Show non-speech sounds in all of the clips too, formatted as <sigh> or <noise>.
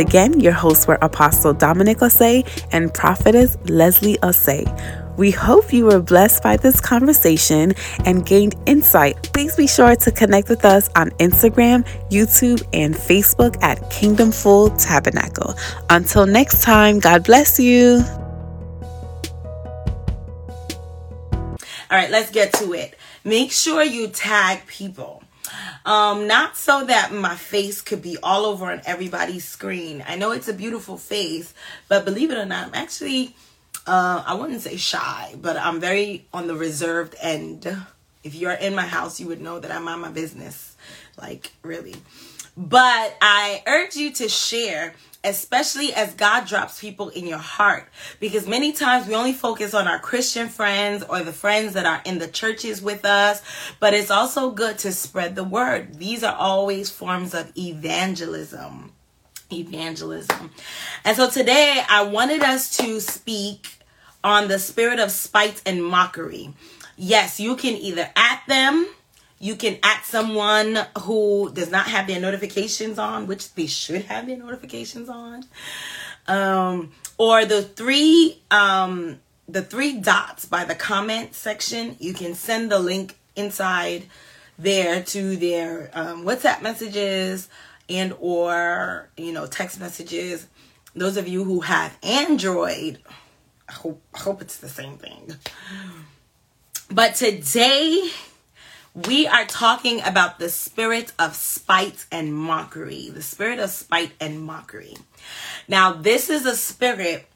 Again, your hosts were Apostle Dominic Osei and Prophetess Leslie Osei. We hope you were blessed by this conversation and gained insight. Please be sure to connect with us on Instagram, YouTube, and Facebook at Kingdom Full Tabernacle. Until next time, God bless you. All right, let's get to it. Make sure you tag people. Um, not so that my face could be all over on everybody's screen. I know it's a beautiful face, but believe it or not, I'm actually uh, I wouldn't say shy, but I'm very on the reserved end. If you're in my house, you would know that I'm on my business. Like, really. But I urge you to share, especially as God drops people in your heart. Because many times we only focus on our Christian friends or the friends that are in the churches with us. But it's also good to spread the word. These are always forms of evangelism evangelism. And so today I wanted us to speak on the spirit of spite and mockery. Yes, you can either at them, you can at someone who does not have their notifications on, which they should have their notifications on. Um, or the three um, the three dots by the comment section, you can send the link inside there to their um, WhatsApp messages and or you know text messages. Those of you who have Android, I hope, I hope it's the same thing. But today, we are talking about the spirit of spite and mockery. The spirit of spite and mockery. Now, this is a spirit.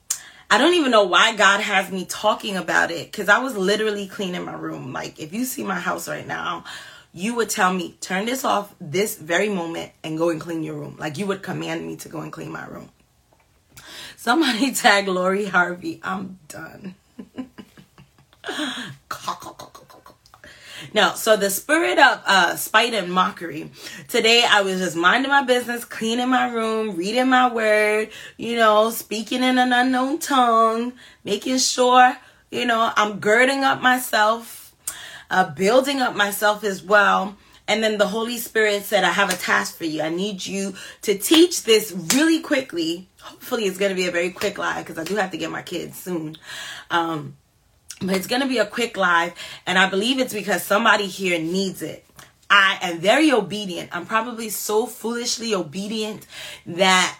I don't even know why God has me talking about it because I was literally cleaning my room. Like, if you see my house right now, you would tell me, turn this off this very moment and go and clean your room. Like, you would command me to go and clean my room. Somebody <laughs> tag Lori Harvey. I'm done. <laughs> no, so the spirit of uh, spite and mockery. Today I was just minding my business, cleaning my room, reading my word, you know, speaking in an unknown tongue, making sure, you know, I'm girding up myself, uh, building up myself as well. And then the Holy Spirit said, I have a task for you. I need you to teach this really quickly hopefully it's going to be a very quick live because I do have to get my kids soon. Um, but it's going to be a quick live, and I believe it's because somebody here needs it. I am very obedient. I'm probably so foolishly obedient that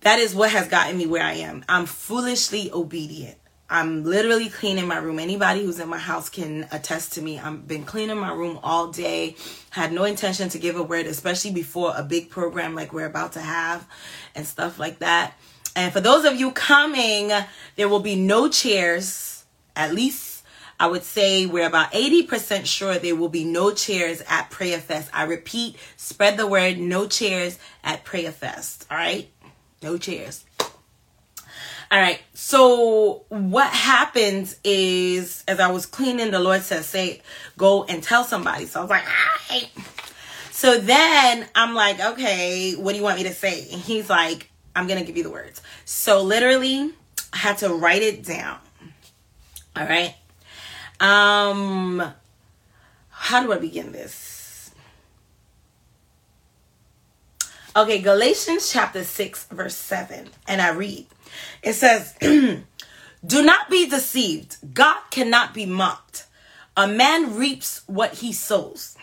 that is what has gotten me where I am. I'm foolishly obedient. I'm literally cleaning my room. Anybody who's in my house can attest to me. I've been cleaning my room all day. Had no intention to give a word, especially before a big program like we're about to have and stuff like that. And for those of you coming, there will be no chairs. At least I would say we're about 80% sure there will be no chairs at Prayer Fest. I repeat, spread the word, no chairs at Prayer Fest. All right? No chairs. All right. So what happens is, as I was cleaning, the Lord says, "Say, go and tell somebody." So I was like, "All right." So then I'm like, "Okay, what do you want me to say?" And he's like, "I'm gonna give you the words." So literally, I had to write it down. All right. Um, how do I begin this? Okay, Galatians chapter 6, verse 7. And I read, it says, <clears throat> Do not be deceived. God cannot be mocked. A man reaps what he sows.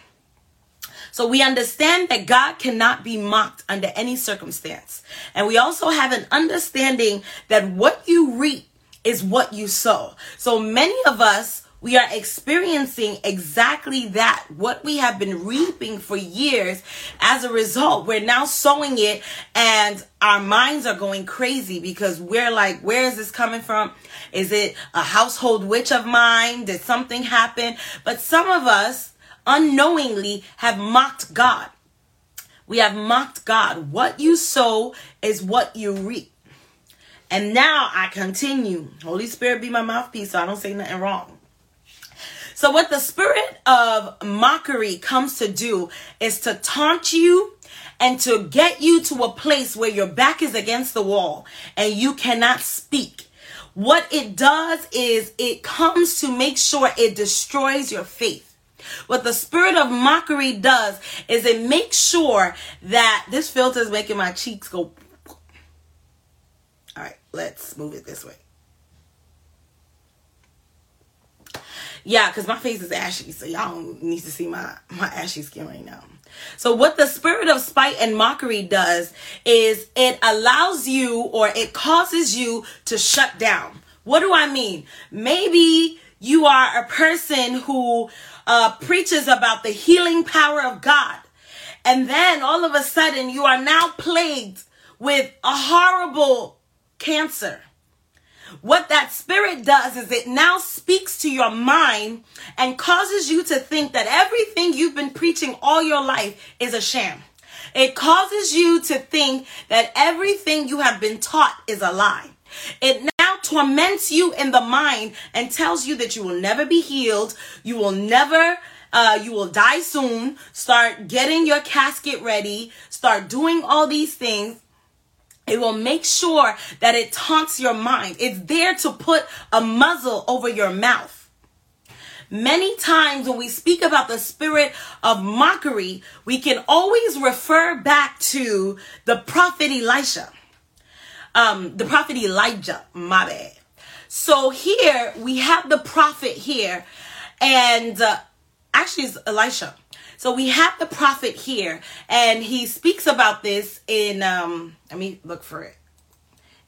So we understand that God cannot be mocked under any circumstance. And we also have an understanding that what you reap is what you sow. So many of us we are experiencing exactly that, what we have been reaping for years. As a result, we're now sowing it and our minds are going crazy because we're like, where is this coming from? Is it a household witch of mine? Did something happen? But some of us unknowingly have mocked God. We have mocked God. What you sow is what you reap. And now I continue. Holy Spirit be my mouthpiece so I don't say nothing wrong. So, what the spirit of mockery comes to do is to taunt you and to get you to a place where your back is against the wall and you cannot speak. What it does is it comes to make sure it destroys your faith. What the spirit of mockery does is it makes sure that this filter is making my cheeks go. Let's move it this way. Yeah, because my face is ashy, so y'all need to see my, my ashy skin right now. So what the spirit of spite and mockery does is it allows you or it causes you to shut down. What do I mean? Maybe you are a person who uh, preaches about the healing power of God. And then all of a sudden you are now plagued with a horrible cancer. What that spirit does is it now speaks to your mind and causes you to think that everything you've been preaching all your life is a sham. It causes you to think that everything you have been taught is a lie. It now torments you in the mind and tells you that you will never be healed. You will never uh, you will die soon. Start getting your casket ready. Start doing all these things. It will make sure that it taunts your mind. It's there to put a muzzle over your mouth. Many times when we speak about the spirit of mockery, we can always refer back to the prophet Elisha. Um, the prophet Elijah, my bad. So here we have the prophet here, and uh, actually it's Elisha. So we have the prophet here, and he speaks about this in um let me look for it.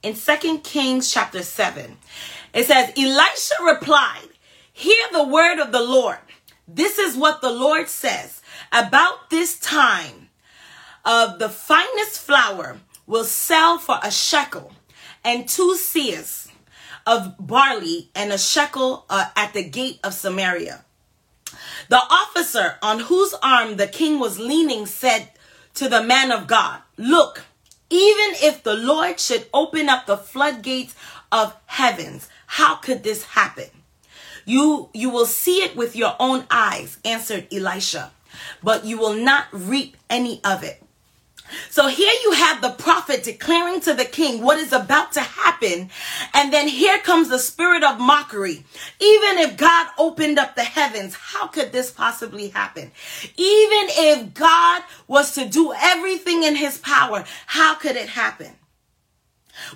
In Second Kings chapter 7. It says, Elisha replied, Hear the word of the Lord. This is what the Lord says. About this time of the finest flour will sell for a shekel and two seahs of barley and a shekel uh, at the gate of Samaria. The officer on whose arm the king was leaning said to the man of God, Look, even if the Lord should open up the floodgates of heavens, how could this happen? You, you will see it with your own eyes, answered Elisha, but you will not reap any of it. So here you have the prophet declaring to the king what is about to happen. And then here comes the spirit of mockery. Even if God opened up the heavens, how could this possibly happen? Even if God was to do everything in his power, how could it happen?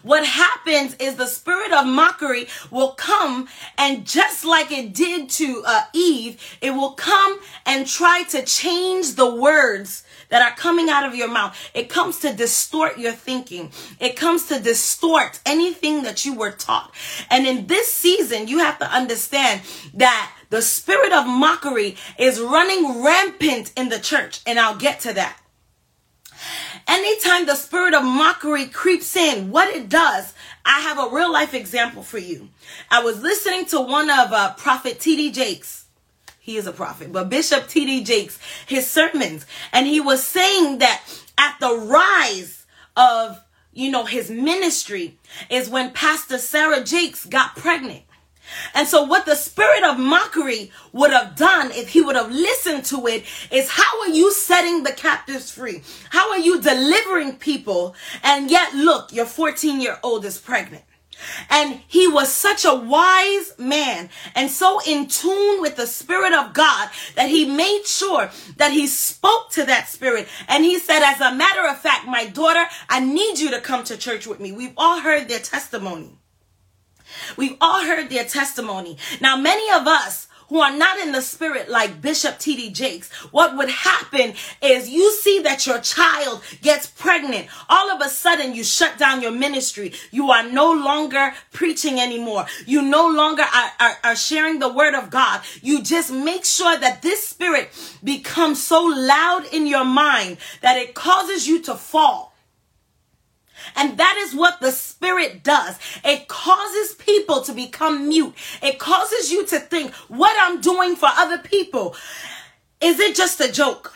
What happens is the spirit of mockery will come and just like it did to uh, Eve, it will come and try to change the words that are coming out of your mouth. It comes to distort your thinking. It comes to distort anything that you were taught. And in this season, you have to understand that the spirit of mockery is running rampant in the church. And I'll get to that. Anytime the spirit of mockery creeps in, what it does, I have a real life example for you. I was listening to one of uh, Prophet T.D. Jakes he is a prophet, but Bishop T.D. Jakes, his sermons, and he was saying that at the rise of, you know, his ministry is when Pastor Sarah Jakes got pregnant. And so, what the spirit of mockery would have done if he would have listened to it is how are you setting the captives free? How are you delivering people? And yet, look, your 14 year old is pregnant. And he was such a wise man and so in tune with the Spirit of God that he made sure that he spoke to that Spirit. And he said, as a matter of fact, my daughter, I need you to come to church with me. We've all heard their testimony. We've all heard their testimony. Now, many of us who are not in the spirit like Bishop T.D. Jakes, what would happen is you see that your child gets pregnant. All of a sudden, you shut down your ministry. You are no longer preaching anymore. You no longer are, are, are sharing the word of God. You just make sure that this spirit becomes so loud in your mind that it causes you to fall. And that is what the Spirit does. It causes people to become mute. It causes you to think, what I'm doing for other people, is it just a joke?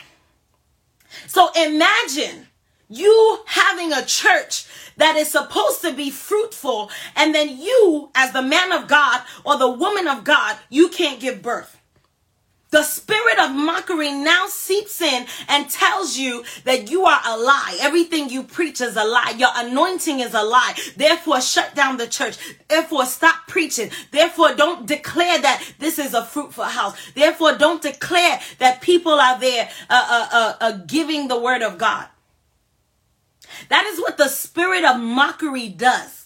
So imagine you having a church that is supposed to be fruitful, and then you, as the man of God or the woman of God, you can't give birth. The spirit of mockery now seeps in and tells you that you are a lie. Everything you preach is a lie. Your anointing is a lie. Therefore, shut down the church. Therefore, stop preaching. Therefore, don't declare that this is a fruitful house. Therefore, don't declare that people are there uh, uh, uh, uh giving the word of God. That is what the spirit of mockery does.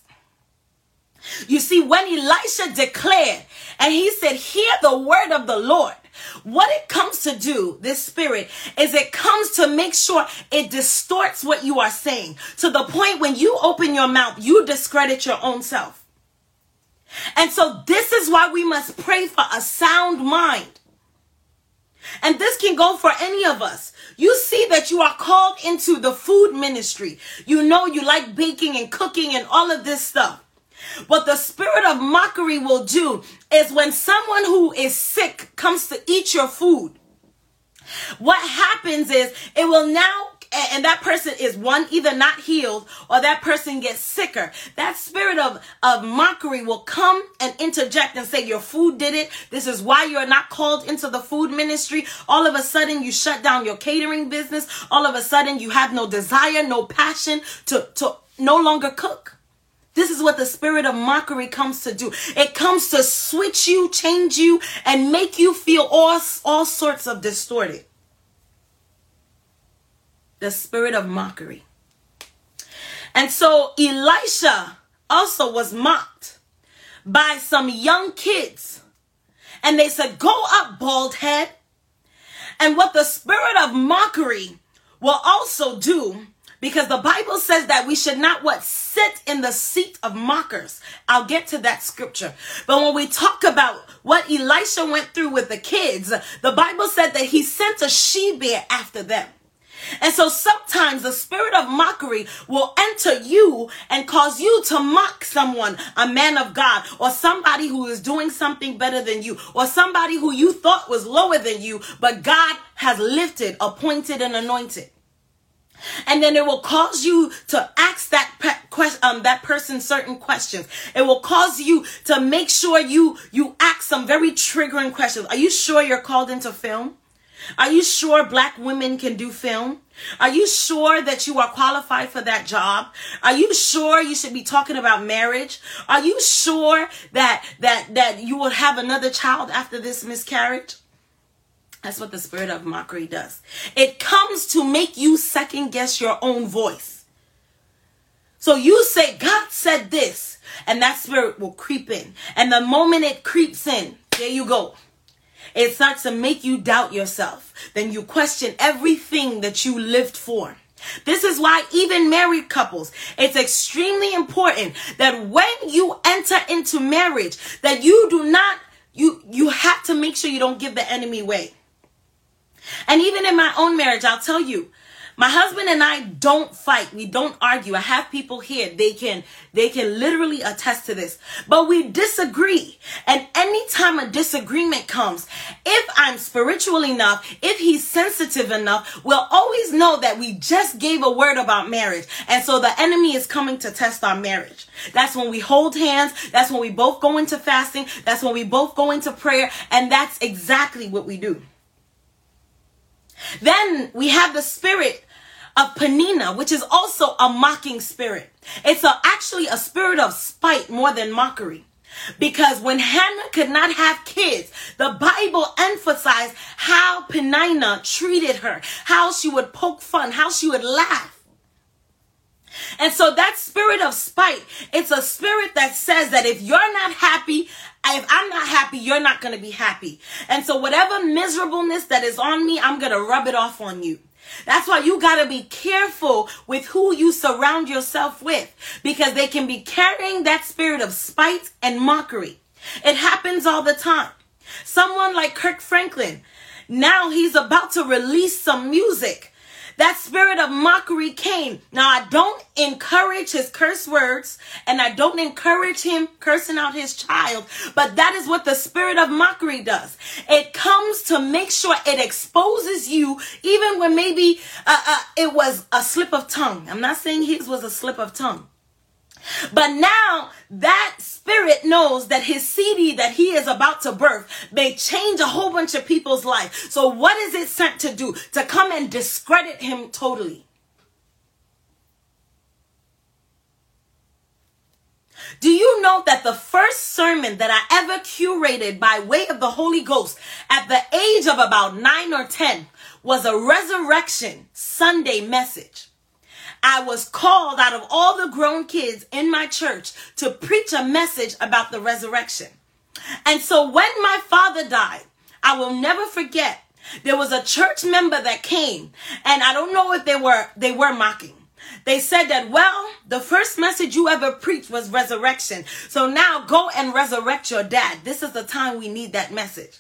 You see, when Elisha declared and he said, Hear the word of the Lord, what it comes to do, this spirit, is it comes to make sure it distorts what you are saying to the point when you open your mouth, you discredit your own self. And so, this is why we must pray for a sound mind. And this can go for any of us. You see that you are called into the food ministry. You know you like baking and cooking and all of this stuff. What the spirit of mockery will do is when someone who is sick comes to eat your food, what happens is it will now and that person is one either not healed or that person gets sicker. That spirit of of mockery will come and interject and say your food did it. This is why you're not called into the food ministry. All of a sudden you shut down your catering business. All of a sudden you have no desire no passion to to no longer cook this is what the spirit of mockery comes to do. It comes to switch you, change you, and make you feel all, all sorts of distorted. The spirit of mockery. And so Elisha also was mocked by some young kids. And they said, Go up, bald head. And what the spirit of mockery will also do because the Bible says that we should not what sit in the seat of mockers. I'll get to that scripture. But when we talk about what Elisha went through with the kids, the Bible said that he sent a she bear after them. And so sometimes the spirit of mockery will enter you and cause you to mock someone, a man of God, or somebody who is doing something better than you, or somebody who you thought was lower than you, but God has lifted, appointed, and anointed and then it will cause you to ask that pe- um, that person certain questions. It will cause you to make sure you you ask some very triggering questions. Are you sure you're called into film? Are you sure black women can do film? Are you sure that you are qualified for that job? Are you sure you should be talking about marriage? Are you sure that that that you will have another child after this miscarriage? That's what the spirit of mockery does. It comes to make you second guess your own voice. So you say, God said this, and that spirit will creep in. And the moment it creeps in, there you go. It starts to make you doubt yourself. Then you question everything that you lived for. This is why even married couples, it's extremely important that when you enter into marriage, that you do not, you, you have to make sure you don't give the enemy way. And even in my own marriage, I'll tell you, my husband and I don't fight. We don't argue. I have people here. They can, they can literally attest to this. But we disagree. And anytime a disagreement comes, if I'm spiritual enough, if he's sensitive enough, we'll always know that we just gave a word about marriage. And so the enemy is coming to test our marriage. That's when we hold hands. That's when we both go into fasting. That's when we both go into prayer. And that's exactly what we do. Then we have the spirit of Peninnah, which is also a mocking spirit. It's a, actually a spirit of spite more than mockery. Because when Hannah could not have kids, the Bible emphasized how Peninnah treated her, how she would poke fun, how she would laugh. And so that spirit of spite, it's a spirit that says that if you're not happy, if I'm not happy, you're not going to be happy. And so whatever miserableness that is on me, I'm going to rub it off on you. That's why you got to be careful with who you surround yourself with because they can be carrying that spirit of spite and mockery. It happens all the time. Someone like Kirk Franklin, now he's about to release some music that spirit of mockery came. Now, I don't encourage his curse words and I don't encourage him cursing out his child, but that is what the spirit of mockery does. It comes to make sure it exposes you, even when maybe uh, uh, it was a slip of tongue. I'm not saying his was a slip of tongue. But now that spirit knows that his CD that he is about to birth may change a whole bunch of people's life. So what is it sent to do? To come and discredit him totally. Do you know that the first sermon that I ever curated by way of the Holy Ghost at the age of about nine or 10 was a resurrection Sunday message? I was called out of all the grown kids in my church to preach a message about the resurrection. And so when my father died, I will never forget, there was a church member that came and I don't know if they were, they were mocking. They said that, well, the first message you ever preached was resurrection. So now go and resurrect your dad. This is the time we need that message.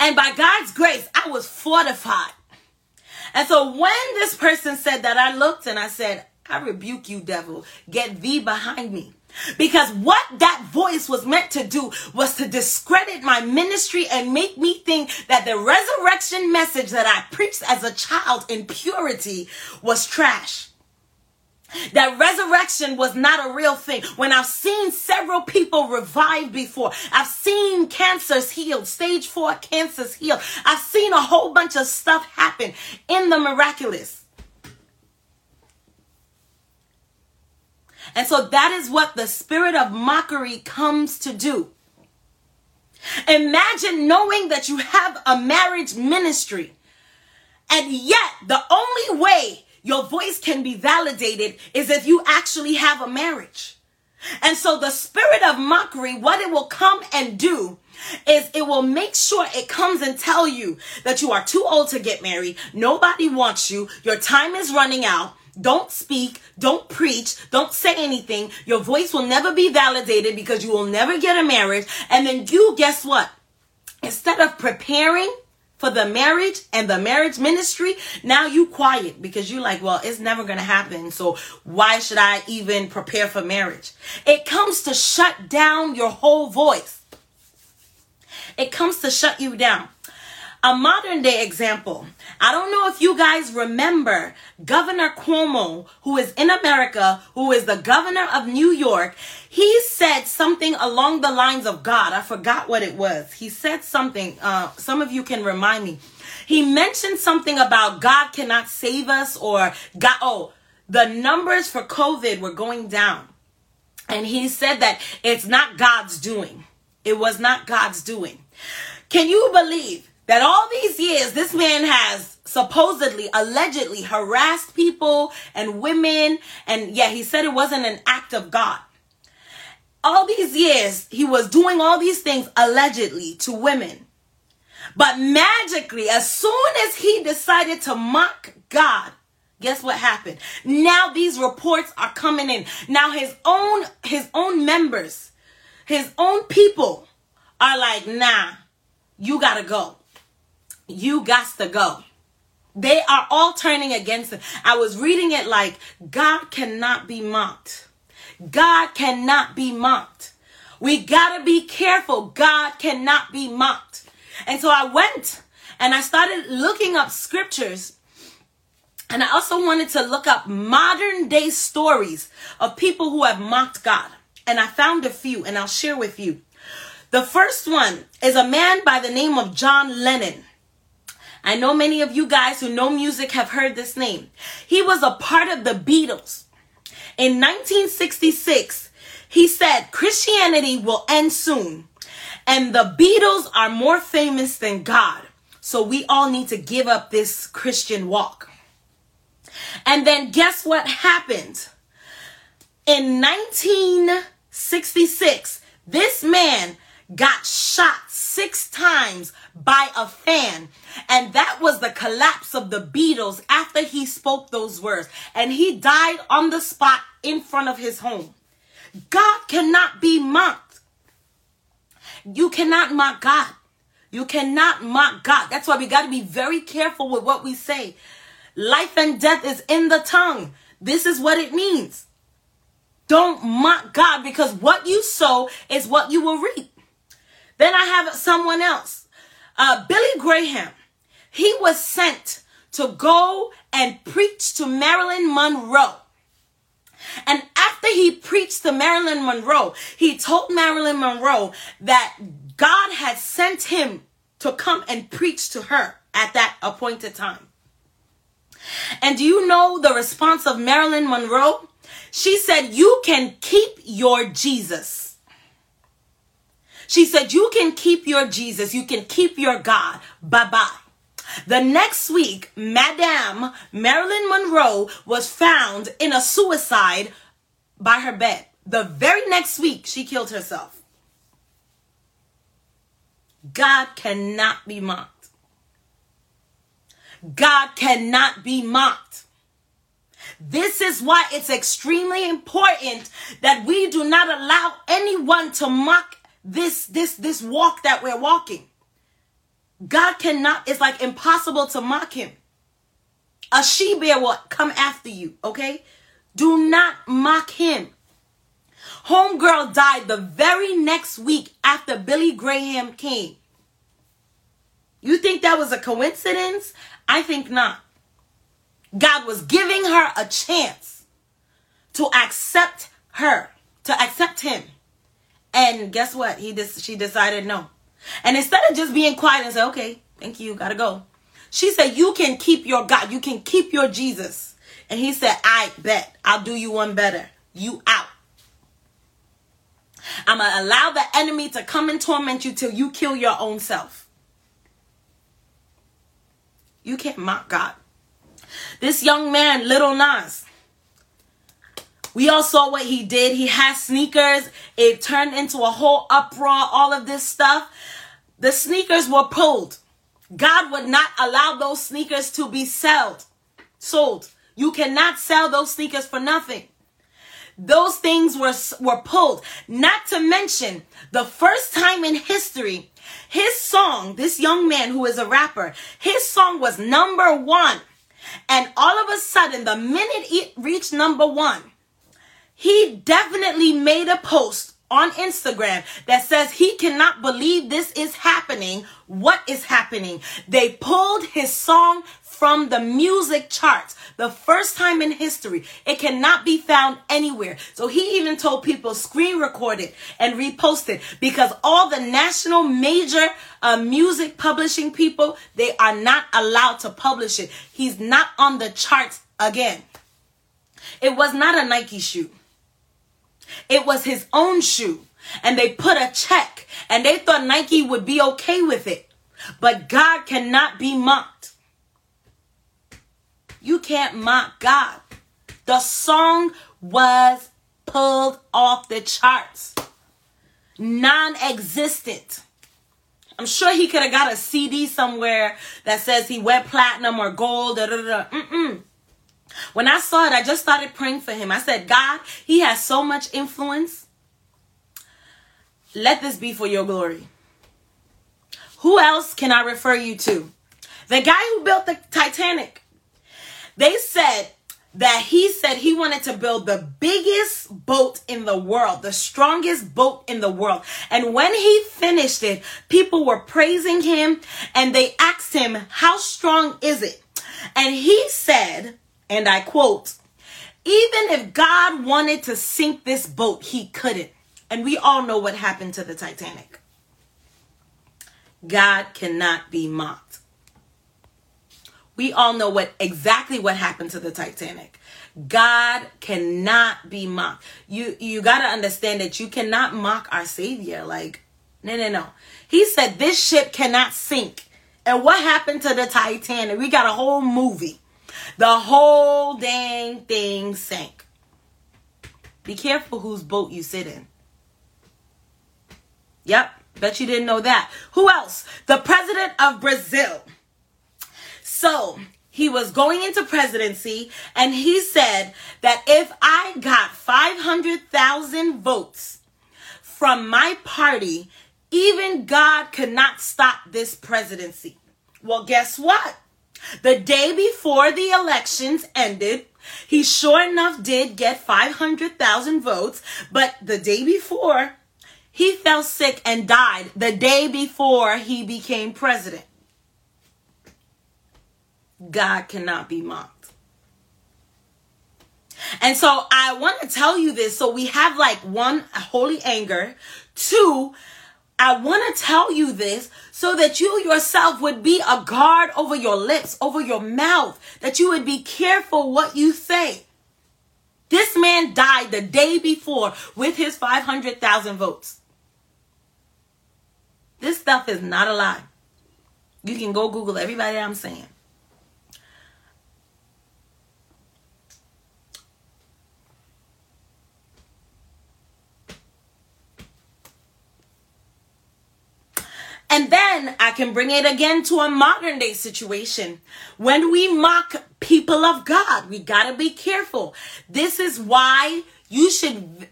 And by God's grace, I was fortified. And so when this person said that, I looked and I said, I rebuke you, devil. Get thee behind me. Because what that voice was meant to do was to discredit my ministry and make me think that the resurrection message that I preached as a child in purity was trash. That resurrection was not a real thing. When I've seen several people revive before, I've seen cancers healed, stage four cancers healed. I've seen a whole bunch of stuff happen in the miraculous. And so that is what the spirit of mockery comes to do. Imagine knowing that you have a marriage ministry, and yet the only way your voice can be validated is if you actually have a marriage. And so the spirit of mockery, what it will come and do is it will make sure it comes and tell you that you are too old to get married. Nobody wants you. Your time is running out. Don't speak, don't preach, don't say anything. Your voice will never be validated because you will never get a marriage. And then you, guess what? Instead of preparing for the marriage and the marriage ministry, now you quiet because you're like, well, it's never going to happen. So why should I even prepare for marriage? It comes to shut down your whole voice. It comes to shut you down. A modern day example. I don't know if you guys remember Governor Cuomo, who is in America, who is the governor of New York. He said something along the lines of God. I forgot what it was. He said something. Uh, some of you can remind me. He mentioned something about God cannot save us or God. Oh, the numbers for COVID were going down. And he said that it's not God's doing. It was not God's doing. Can you believe that all these years this man has supposedly allegedly harassed people and women and yeah he said it wasn't an act of god. All these years he was doing all these things allegedly to women. But magically as soon as he decided to mock god guess what happened? Now these reports are coming in. Now his own his own members his own people are like nah you gotta go you got to go. They are all turning against him. I was reading it like God cannot be mocked. God cannot be mocked. We got to be careful. God cannot be mocked. And so I went and I started looking up scriptures. And I also wanted to look up modern day stories of people who have mocked God. And I found a few and I'll share with you. The first one is a man by the name of John Lennon. I know many of you guys who know music have heard this name. He was a part of the Beatles. In 1966, he said Christianity will end soon and the Beatles are more famous than God. So we all need to give up this Christian walk. And then guess what happened? In 1966, this man got shot six times by a fan. And that was the collapse of the Beatles after he spoke those words. And he died on the spot in front of his home. God cannot be mocked. You cannot mock God. You cannot mock God. That's why we got to be very careful with what we say. Life and death is in the tongue. This is what it means. Don't mock God because what you sow is what you will reap. Then I have someone else, uh, Billy Graham. He was sent to go and preach to Marilyn Monroe. And after he preached to Marilyn Monroe, he told Marilyn Monroe that God had sent him to come and preach to her at that appointed time. And do you know the response of Marilyn Monroe? She said, You can keep your Jesus. She said, You can keep your Jesus, you can keep your God. Bye bye. The next week, Madame Marilyn Monroe was found in a suicide by her bed. The very next week, she killed herself. God cannot be mocked. God cannot be mocked. This is why it's extremely important that we do not allow anyone to mock this this this walk that we're walking. God cannot, it's like impossible to mock him. A she bear will come after you, okay? Do not mock him. Homegirl died the very next week after Billy Graham came. You think that was a coincidence? I think not. God was giving her a chance to accept her, to accept him. And guess what? He just she decided no. And instead of just being quiet and say, okay, thank you, gotta go. She said, you can keep your God. You can keep your Jesus. And he said, I bet I'll do you one better. You out. I'm going to allow the enemy to come and torment you till you kill your own self. You can't mock God. This young man, Lil Nas, we all saw what he did. He had sneakers. It turned into a whole uproar, all of this stuff. The sneakers were pulled. God would not allow those sneakers to be sold. Sold. You cannot sell those sneakers for nothing. Those things were were pulled. Not to mention the first time in history, his song, this young man who is a rapper, his song was number 1. And all of a sudden, the minute it reached number 1, he definitely made a post on Instagram that says he cannot believe this is happening. What is happening? They pulled his song from the music charts. The first time in history. It cannot be found anywhere. So he even told people screen record it and repost it because all the national major uh, music publishing people, they are not allowed to publish it. He's not on the charts again. It was not a Nike shoe. It was his own shoe. And they put a check and they thought Nike would be okay with it. But God cannot be mocked. You can't mock God. The song was pulled off the charts, non existent. I'm sure he could have got a CD somewhere that says he went platinum or gold. Da, da, da. Mm-mm. When I saw it, I just started praying for him. I said, God, he has so much influence. Let this be for your glory. Who else can I refer you to? The guy who built the Titanic. They said that he said he wanted to build the biggest boat in the world, the strongest boat in the world. And when he finished it, people were praising him and they asked him, How strong is it? And he said, and I quote, even if God wanted to sink this boat, he couldn't. And we all know what happened to the Titanic. God cannot be mocked. We all know what exactly what happened to the Titanic. God cannot be mocked. You you got to understand that you cannot mock our savior like no no no. He said this ship cannot sink. And what happened to the Titanic? We got a whole movie. The whole dang thing sank. Be careful whose boat you sit in. Yep, bet you didn't know that. Who else? The president of Brazil. So, he was going into presidency and he said that if I got 500,000 votes from my party, even God could not stop this presidency. Well, guess what? The day before the elections ended, he sure enough did get 500,000 votes, but the day before, he fell sick and died the day before he became president. God cannot be mocked. And so I want to tell you this. So we have like one, holy anger, two, I want to tell you this so that you yourself would be a guard over your lips, over your mouth, that you would be careful what you say. This man died the day before with his 500,000 votes. This stuff is not a lie. You can go Google everybody I'm saying. And then I can bring it again to a modern day situation. When we mock people of God, we gotta be careful. This is why you should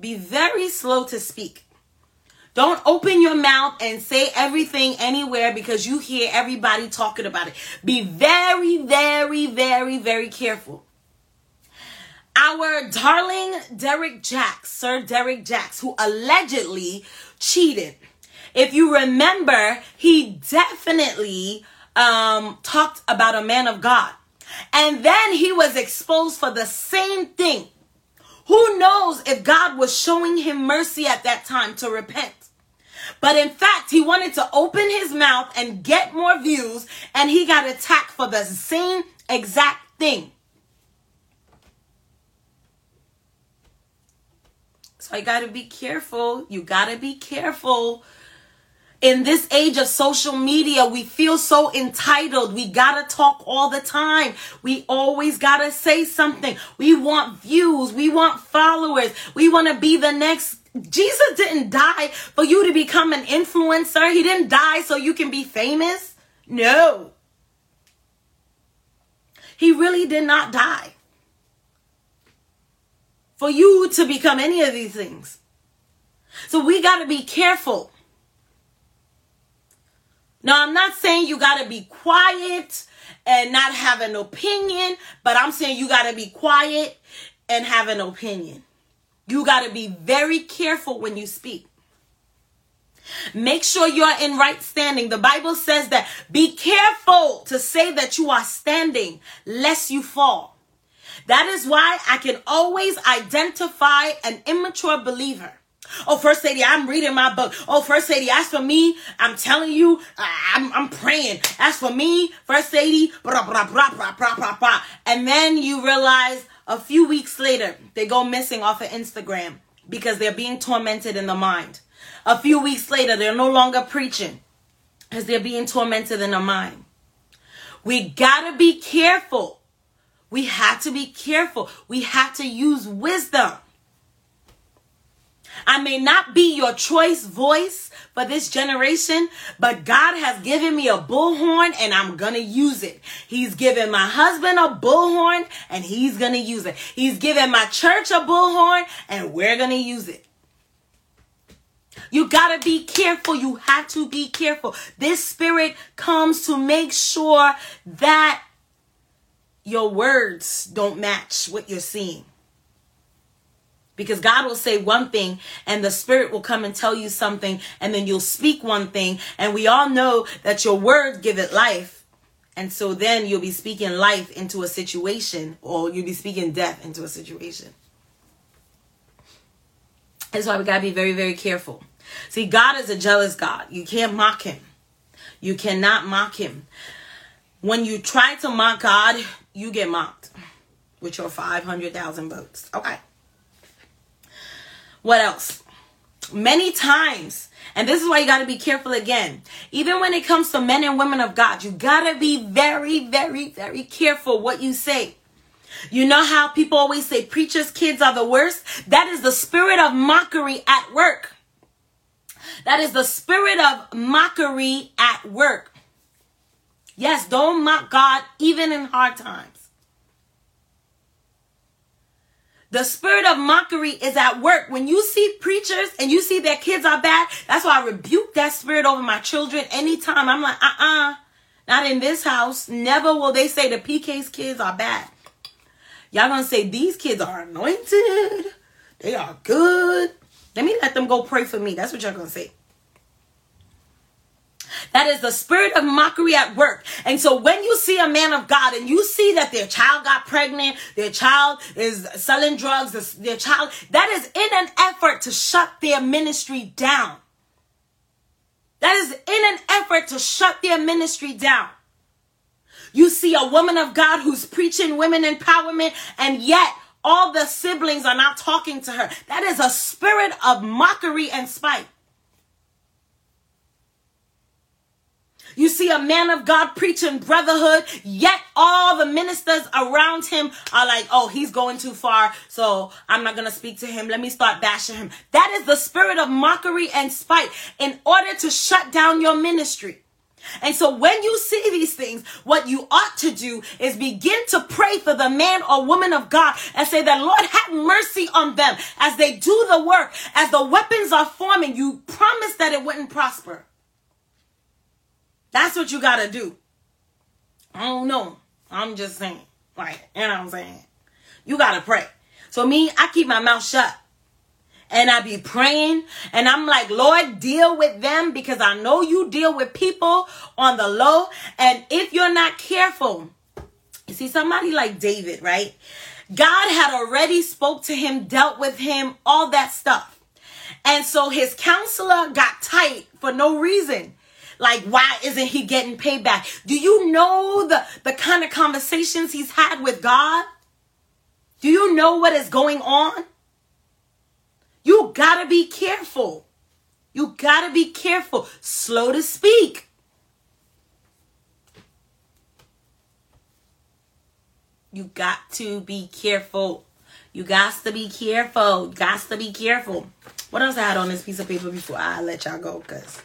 be very slow to speak. Don't open your mouth and say everything anywhere because you hear everybody talking about it. Be very, very, very, very careful. Our darling Derrick Jaxn, Sir Derrick Jaxn, who allegedly cheated if you remember, he definitely um, talked about a man of God. And then he was exposed for the same thing. Who knows if God was showing him mercy at that time to repent? But in fact, he wanted to open his mouth and get more views, and he got attacked for the same exact thing. So you got to be careful. You got to be careful in this age of social media, we feel so entitled. We gotta talk all the time. We always gotta say something. We want views. We want followers. We want to be the next. Jesus didn't die for you to become an influencer. He didn't die so you can be famous. No. He really did not die for you to become any of these things. So we got to be careful now, I'm not saying you got to be quiet and not have an opinion, but I'm saying you got to be quiet and have an opinion. You got to be very careful when you speak. Make sure you're in right standing. The Bible says that be careful to say that you are standing lest you fall. That is why I can always identify an immature believer. Oh, First Lady, I'm reading my book. Oh, First Lady, as for me, I'm telling you, I'm, I'm praying. As for me, First Lady, blah, blah, blah, blah, blah, blah, blah. And then you realize a few weeks later, they go missing off of Instagram because they're being tormented in the mind. A few weeks later, they're no longer preaching because they're being tormented in the mind. We gotta be careful. We have to be careful. We have to use wisdom. I may not be your choice voice for this generation, but God has given me a bullhorn and I'm going to use it. He's given my husband a bullhorn and he's going to use it. He's given my church a bullhorn and we're going to use it. You got to be careful. You have to be careful. This spirit comes to make sure that your words don't match what you're seeing. Because God will say one thing and the Spirit will come and tell you something, and then you'll speak one thing. And we all know that your words give it life. And so then you'll be speaking life into a situation, or you'll be speaking death into a situation. That's why we got to be very, very careful. See, God is a jealous God. You can't mock him. You cannot mock him. When you try to mock God, you get mocked with your 500,000 votes. Okay. What else? Many times, and this is why you got to be careful again. Even when it comes to men and women of God, you got to be very, very, very careful what you say. You know how people always say preachers' kids are the worst? That is the spirit of mockery at work. That is the spirit of mockery at work. Yes, don't mock God even in hard times. The spirit of mockery is at work. When you see preachers and you see their kids are bad, that's why I rebuke that spirit over my children anytime. I'm like, uh uh-uh, uh not in this house. Never will they say the PK's kids are bad. Y'all gonna say these kids are anointed, they are good. Let me let them go pray for me. That's what y'all gonna say. That is the spirit of mockery at work. And so when you see a man of God and you see that their child got pregnant, their child is selling drugs, their child, that is in an effort to shut their ministry down. That is in an effort to shut their ministry down. You see a woman of God who's preaching women empowerment, and yet all the siblings are not talking to her. That is a spirit of mockery and spite. You see a man of God preaching brotherhood, yet all the ministers around him are like, oh, he's going too far, so I'm not going to speak to him. Let me start bashing him. That is the spirit of mockery and spite in order to shut down your ministry. And so when you see these things, what you ought to do is begin to pray for the man or woman of God and say that Lord have mercy on them as they do the work, as the weapons are forming. You promised that it wouldn't prosper. That's what you got to do. I don't know. I'm just saying. Like, you know what I'm saying? You got to pray. So me, I keep my mouth shut. And I be praying and I'm like, Lord, deal with them because I know you deal with people on the low. And if you're not careful, you see somebody like David, right? God had already spoke to him, dealt with him, all that stuff. And so his counselor got tight for no reason. Like, why isn't he getting payback? Do you know the, the kind of conversations he's had with God? Do you know what is going on? You gotta be careful. You gotta be careful. Slow to speak. You got to be careful. You got to be careful. Got to be careful. What else I had on this piece of paper before I let y'all go? Cause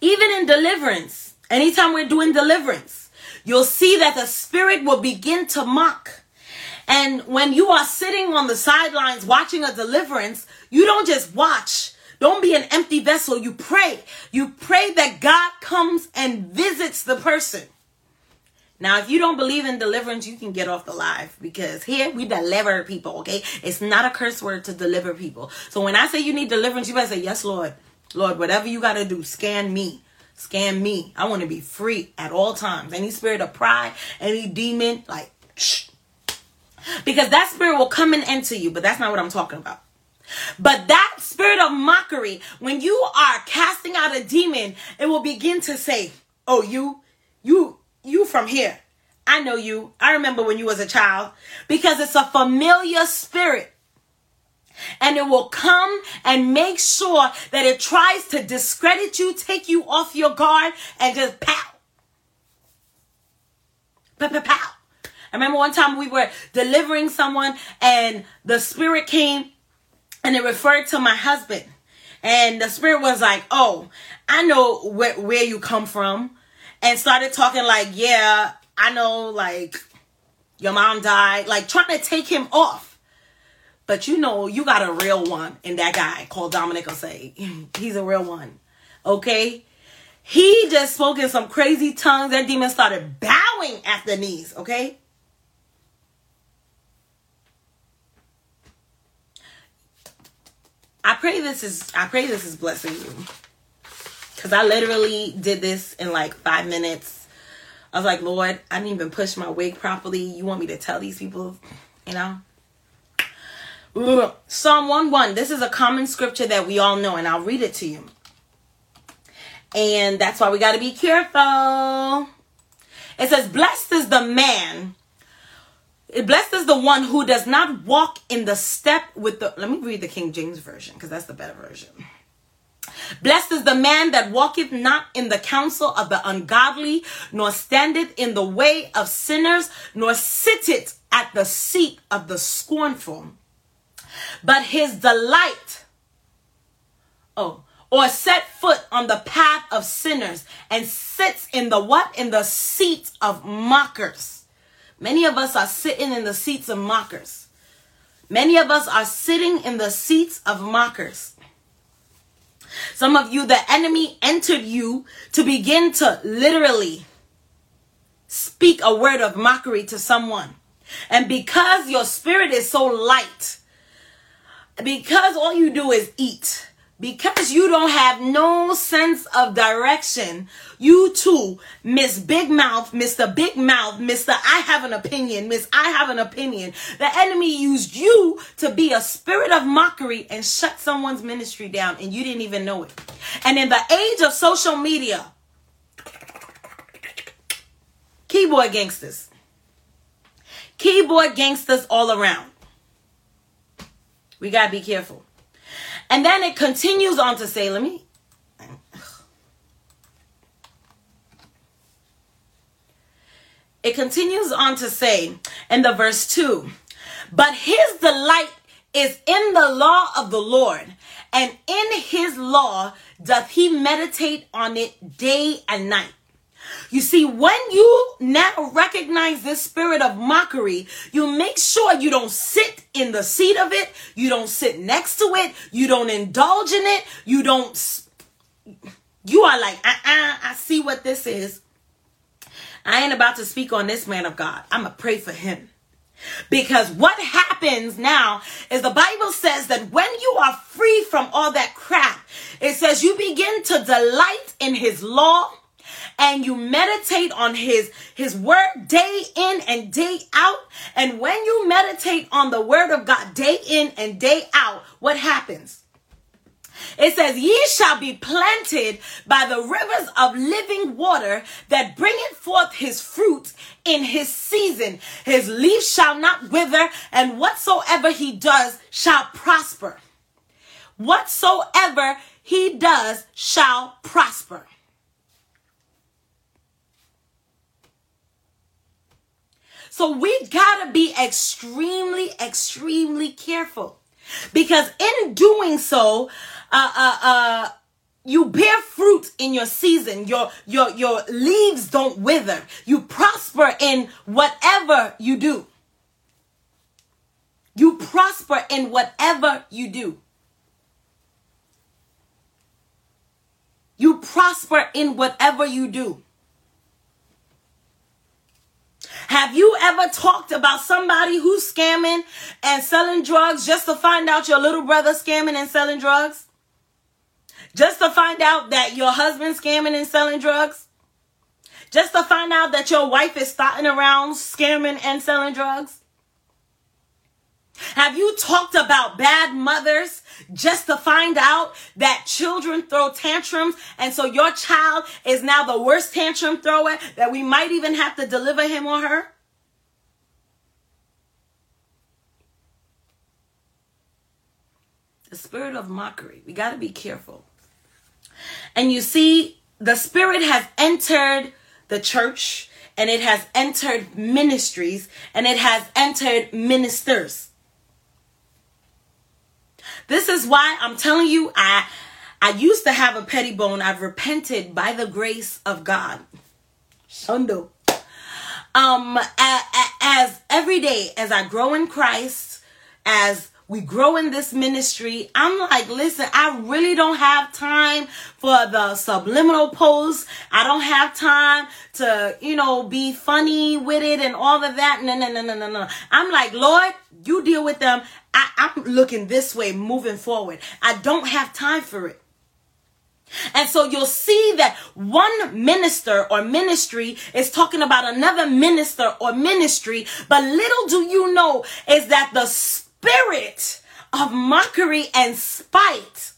even in deliverance, anytime we're doing deliverance, you'll see that the spirit will begin to mock. And when you are sitting on the sidelines watching a deliverance, you don't just watch. Don't be an empty vessel. You pray. You pray that God comes and visits the person. Now, if you don't believe in deliverance, you can get off the live because here we deliver people, okay? It's not a curse word to deliver people. So when I say you need deliverance, you better say, Yes, Lord. Lord, whatever you got to do, scan me. Scan me. I want to be free at all times. Any spirit of pride, any demon, like, shh. Because that spirit will come and enter you, but that's not what I'm talking about. But that spirit of mockery, when you are casting out a demon, it will begin to say, Oh, you, you, you from here. I know you. I remember when you was a child because it's a familiar spirit. And it will come and make sure that it tries to discredit you, take you off your guard, and just pow. Pow, pow, pow. I remember one time we were delivering someone and the spirit came and it referred to my husband. And the spirit was like, Oh, I know where, where you come from and started talking like, yeah, I know, like, your mom died, like trying to take him off. But you know, you got a real one in that guy called Dominic Osei. <laughs> He's a real one. Okay? He just spoke in some crazy tongues. That demon started bowing at the knees, okay? I pray this is I pray this is blessing you. Because I literally did this in like five minutes. I was like, Lord, I didn't even push my wig properly. You want me to tell these people, you know? Psalm 1 1. This is a common scripture that we all know, and I'll read it to you. And that's why we got to be careful. It says, Blessed is the man, blessed is the one who does not walk in the step with the. Let me read the King James Version because that's the better version. Blessed is the man that walketh not in the counsel of the ungodly, nor standeth in the way of sinners, nor sitteth at the seat of the scornful. But his delight, oh, or set foot on the path of sinners and sits in the what? In the seat of mockers. Many of us are sitting in the seats of mockers. Many of us are sitting in the seats of mockers. Some of you, the enemy entered you to begin to literally speak a word of mockery to someone. And because your spirit is so light, because all you do is eat, because you don't have no sense of direction, you too, Miss Big Mouth, Mr. Big Mouth, Mr. I have an opinion, Miss I have an opinion. The enemy used you to be a spirit of mockery and shut someone's ministry down, and you didn't even know it. And in the age of social media, keyboard gangsters, keyboard gangsters all around. We got to be careful. And then it continues on to say, let me, it continues on to say in the verse 2 But his delight is in the law of the Lord, and in his law doth he meditate on it day and night. You see, when you now recognize this spirit of mockery, you make sure you don't sit in the seat of it, you don't sit next to it, you don't indulge in it, you don't. You are like, uh uh, I see what this is. I ain't about to speak on this man of God. I'm going to pray for him. Because what happens now is the Bible says that when you are free from all that crap, it says you begin to delight in his law and you meditate on his his word day in and day out and when you meditate on the word of God day in and day out what happens it says, Ye shall be planted by the rivers of living water that bringeth forth his fruit in his season. His leaf shall not wither, and whatsoever he does shall prosper. Whatsoever he does shall prosper. So we gotta be extremely, extremely careful because in doing so, uh, uh, uh, you bear fruit in your season. Your, your, your leaves don't wither. You prosper in whatever you do. You prosper in whatever you do. You prosper in whatever you do. Have you ever talked about somebody who's scamming and selling drugs just to find out your little brother scamming and selling drugs? Just to find out that your husband's scamming and selling drugs? Just to find out that your wife is starting around scamming and selling drugs? Have you talked about bad mothers just to find out that children throw tantrums and so your child is now the worst tantrum thrower that we might even have to deliver him or her? The spirit of mockery. We got to be careful. And you see, the spirit has entered the church and it has entered ministries and it has entered ministers. This is why I'm telling you, I I used to have a petty bone. I've repented by the grace of God. Shundo. Um, as every day, as I grow in Christ, as we grow in this ministry. I'm like, listen, I really don't have time for the subliminal posts. I don't have time to, you know, be funny with it and all of that. No, no, no, no, no, no. I'm like, Lord, you deal with them. I, I'm looking this way, moving forward. I don't have time for it. And so you'll see that one minister or ministry is talking about another minister or ministry, but little do you know is that the spirit of mockery and spite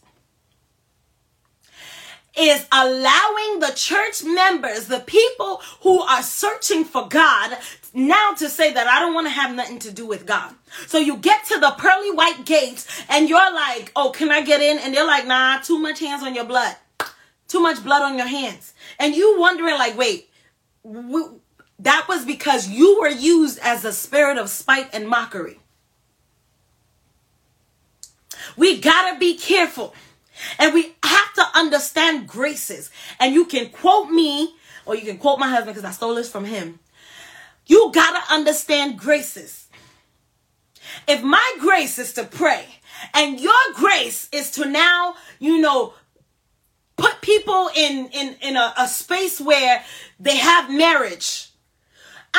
is allowing the church members, the people who are searching for God, now to say that I don't want to have nothing to do with God. So you get to the pearly white gates and you're like, oh, can I get in? And they're like, nah, too much hands on your blood. Too much blood on your hands. And you wondering like, wait, that was because you were used as a spirit of spite and mockery. We gotta be careful. And we have to understand graces. And you can quote me, or you can quote my husband because I stole this from him. You gotta understand graces. If my grace is to pray, and your grace is to now, you know, put people in in in a, a space where they have marriage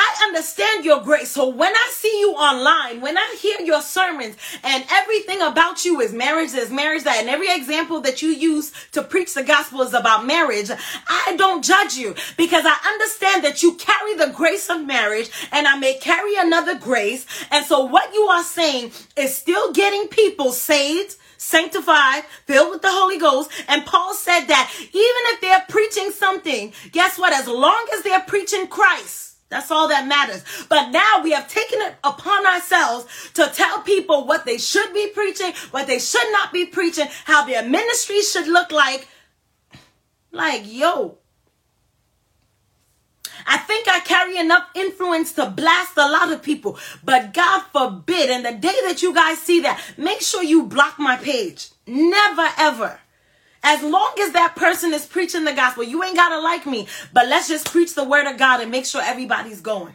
I understand your grace. So when I see you online, when I hear your sermons and everything about you is marriage, is marriage that, and every example that you use to preach the gospel is about marriage, I don't judge you because I understand that you carry the grace of marriage and I may carry another grace. And so what you are saying is still getting people saved sanctified, filled with the Holy Ghost. And Paul said that even if they're preaching something, guess what? As long as they're preaching Christ, that's all that matters. But now we have taken it upon ourselves to tell people what they should be preaching, what they should not be preaching, how their ministry should look like. Like, yo. I think I carry enough influence to blast a lot of people. But God forbid, and the day that you guys see that, make sure you block my page. Never ever. As long as that person is preaching the gospel, you ain't got to like me, but let's just preach the word of God and make sure everybody's going.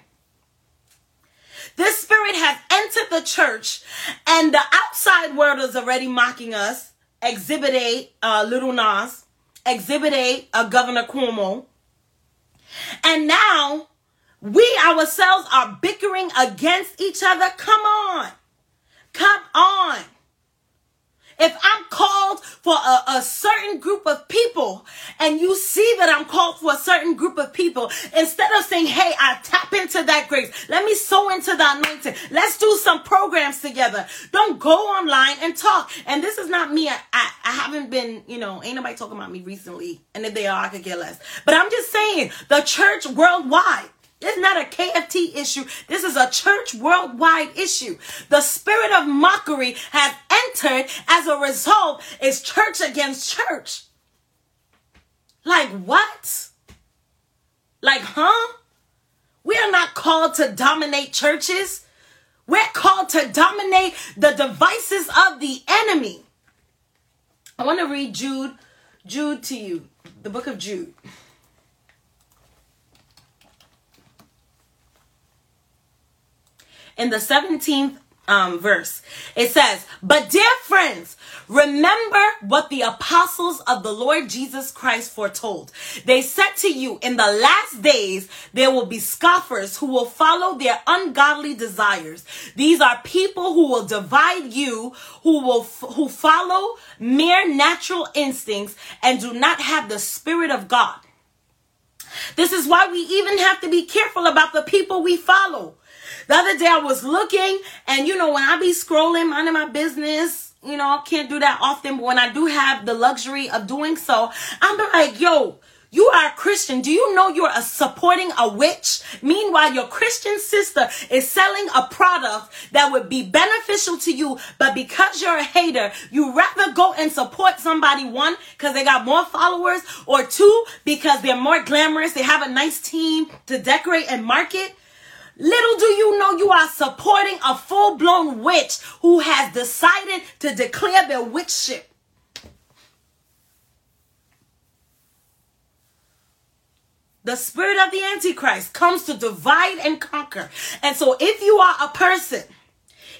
This spirit has entered the church, and the outside world is already mocking us. Exhibit A, uh, Lil Nas. Exhibit A, uh, Governor Cuomo. And now we ourselves are bickering against each other. Come on. Come on. If I'm called for a, a, certain group of people and you see that I'm called for a certain group of people, instead of saying, hey, I tap into that grace, let me sow into the anointing, let's do some programs together. Don't go online and talk. And this is not me. I, I, I haven't been, you know, ain't nobody talking about me recently. And if they are, I could get less. But I'm just saying, the church worldwide this is not a KFT issue. This is a church worldwide issue. The spirit of mockery has entered as a result is church against church. Like what? Like, huh? We are not called to dominate churches. We're called to dominate the devices of the enemy. I want to read Jude, Jude to you, the book of Jude. In the 17th um, verse. It says, But dear friends, remember what the apostles of the Lord Jesus Christ foretold. They said to you, In the last days, there will be scoffers who will follow their ungodly desires. These are people who will divide you, who will, who follow mere natural instincts and do not have the Spirit of God. This is why we even have to be careful about the people we follow. The other day I was looking, and you know, when I be scrolling, minding my business, you know, can't do that often, but when I do have the luxury of doing so, I'm like, yo, you are a Christian. Do you know you're a supporting a witch? Meanwhile, your Christian sister is selling a product that would be beneficial to you, but because you're a hater, you rather go and support somebody, one, because they got more followers, or two, because they're more glamorous, they have a nice team to decorate and market. Little do you know you are supporting a full blown witch who has decided to declare their witchship. The spirit of the Antichrist comes to divide and conquer. And so, if you are a person,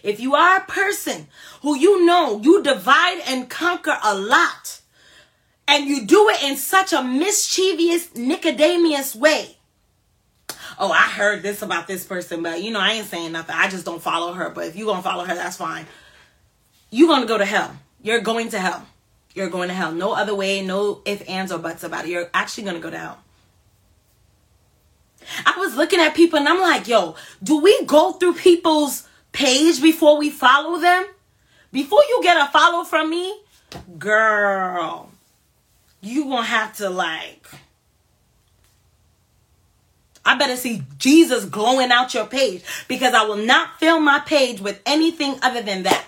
if you are a person who you know you divide and conquer a lot, and you do it in such a mischievous, Nicodemus way, oh, I heard this about this person, but you know, I ain't saying nothing. I just don't follow her. But if you gonna follow her, that's fine. you gonna go to hell. You're going to hell. You're going to hell. No other way, no if, ands, or buts about it. You're actually gonna go to hell. I was looking at people and I'm like, yo, do we go through people's page before we follow them? Before you get a follow from me, girl, you gonna have to like I better see Jesus glowing out your page because I will not fill my page with anything other than that.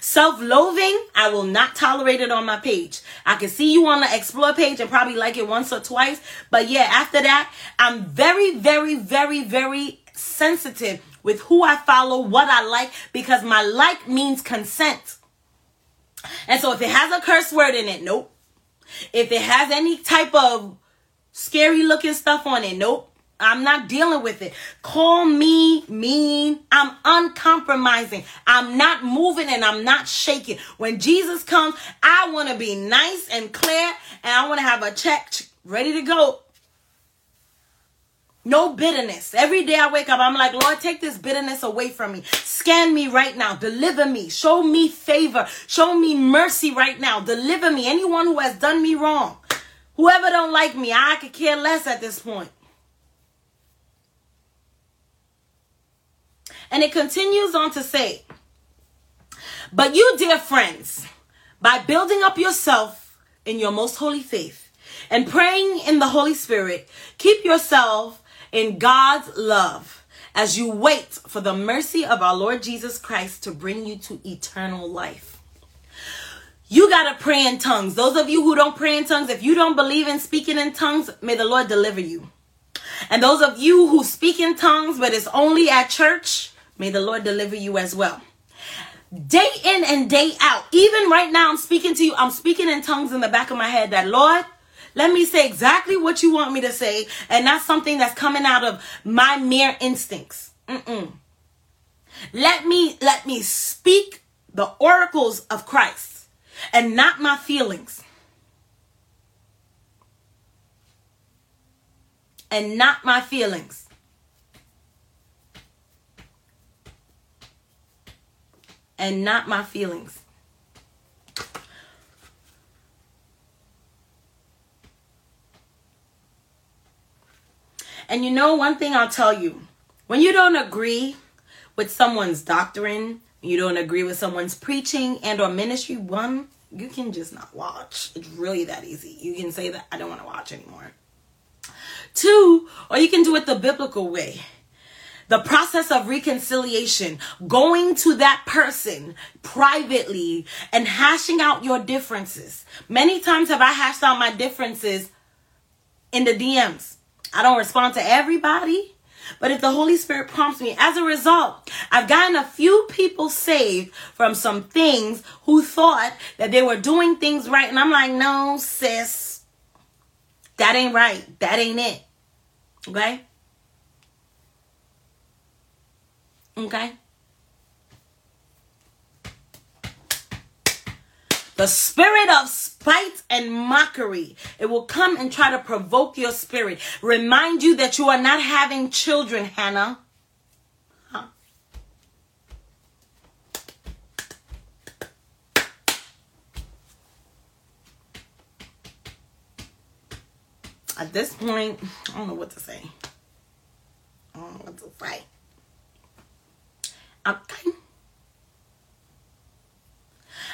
Self loathing, I will not tolerate it on my page. I can see you on the explore page and probably like it once or twice. But yeah, after that, I'm very, very, very, very sensitive with who I follow, what I like, because my like means consent. And so if it has a curse word in it, nope. If it has any type of scary looking stuff on it, nope. I'm not dealing with it. Call me mean. I'm uncompromising. I'm not moving and I'm not shaking. When Jesus comes, I want to be nice and clear and I want to have a check ready to go. No bitterness. Every day I wake up, I'm like, Lord, take this bitterness away from me. Scan me right now. Deliver me. Show me favor. Show me mercy right now. Deliver me. Anyone who has done me wrong. Whoever don't like me, I could care less at this point. And it continues on to say, But you, dear friends, by building up yourself in your most holy faith and praying in the Holy Spirit, keep yourself in God's love as you wait for the mercy of our Lord Jesus Christ to bring you to eternal life. You got to pray in tongues. Those of you who don't pray in tongues, if you don't believe in speaking in tongues, may the Lord deliver you. And those of you who speak in tongues, but it's only at church, may the Lord deliver you as well. Day in and day out, even right now, I'm speaking to you, I'm speaking in tongues in the back of my head that, Lord, let me say exactly what you want me to say, and not something that's coming out of my mere instincts. Mm-mm. Let me let me speak the oracles of Christ and not my feelings. And not my feelings. And not my feelings. And you know, one thing I'll tell you when you don't agree with someone's doctrine, you don't agree with someone's preaching and or ministry, one, you can just not watch. It's really that easy. You can say that I don't want to watch anymore. Two, or you can do it the biblical way. The process of reconciliation, going to that person privately and hashing out your differences. Many times have I hashed out my differences in the DMs. I don't respond to everybody, but if the Holy Spirit prompts me, as a result, I've gotten a few people saved from some things who thought that they were doing things right. And I'm like, no, sis, that ain't right. That ain't it. Okay? Okay? The spirit of spite and mockery. It will come and try to provoke your spirit. Remind you that you are not having children, Hannah. At this point, I don't know what to say. I don't know what to say.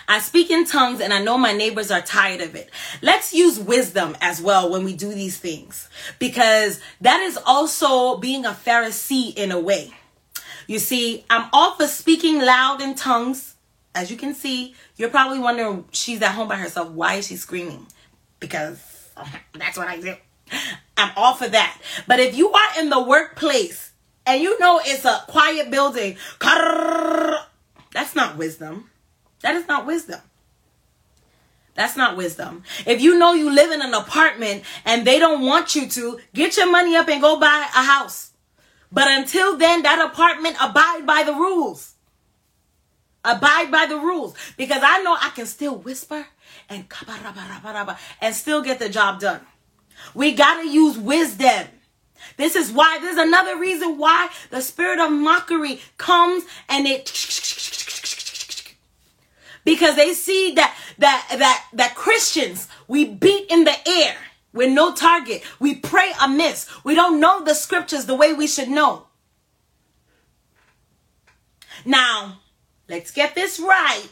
I speak in tongues and I know my neighbors are tired of it. Let's use wisdom as well when we do these things because that is also being a Pharisee in a way. You see, I'm all for speaking loud in tongues. As you can see, you're probably wondering she's at home by herself. Why is she screaming? Because <laughs> that's what I do. I'm all for that. But if you are in the workplace and you know it's a quiet building, that's not wisdom. That is not wisdom. That's not wisdom. If you know you live in an apartment and they don't want you to, get your money up and go buy a house. But until then, that apartment abide by the rules. Abide by the rules. Because I know I can still whisper and and still get the job done. We gotta use wisdom. This is why, there's another reason why the spirit of mockery comes and it because they see that that that that Christians we beat in the air. We're no target. We pray amiss. We don't know the scriptures the way we should know. Now, let's get this right.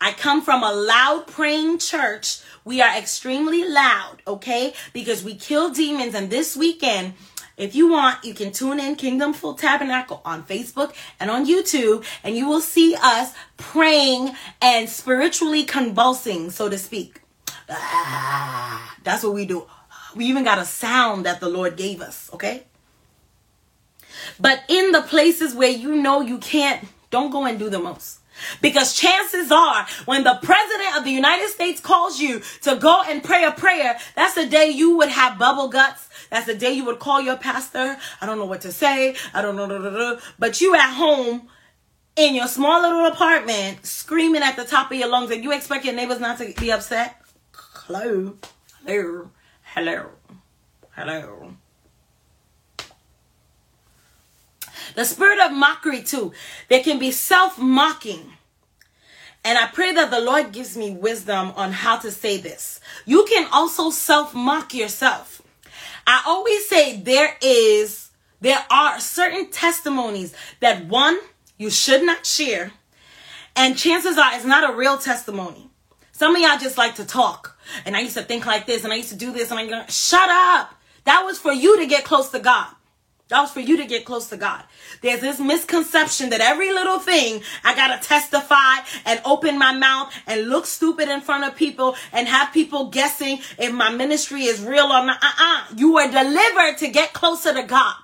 I come from a loud praying church. We are extremely loud, okay? Because we kill demons and this weekend if you want, you can tune in Kingdom Full Tabernacle on Facebook and on YouTube, and you will see us praying and spiritually convulsing, so to speak. Ah, that's what we do. We even got a sound that the Lord gave us, okay? But in the places where you know you can't, don't go and do the most. Because chances are, when the president of the United States calls you to go and pray a prayer, that's the day you would have bubble guts. That's the day you would call your pastor. I don't know what to say. I don't know. But you at home in your small little apartment screaming at the top of your lungs and you expect your neighbors not to be upset? Hello. Hello. Hello. Hello. The spirit of mockery, too. There can be self mocking. And I pray that the Lord gives me wisdom on how to say this. You can also self mock yourself. I always say there is, there are certain testimonies that one, you should not share. And chances are it's not a real testimony. Some of y'all just like to talk. And I used to think like this and I used to do this and I'm going shut up. That was for you to get close to God. That was for you to get close to God. There's this misconception that every little thing I gotta testify, and open my mouth and look stupid in front of people and have people guessing if my ministry is real or not. Uh-uh. You were delivered to get closer to God.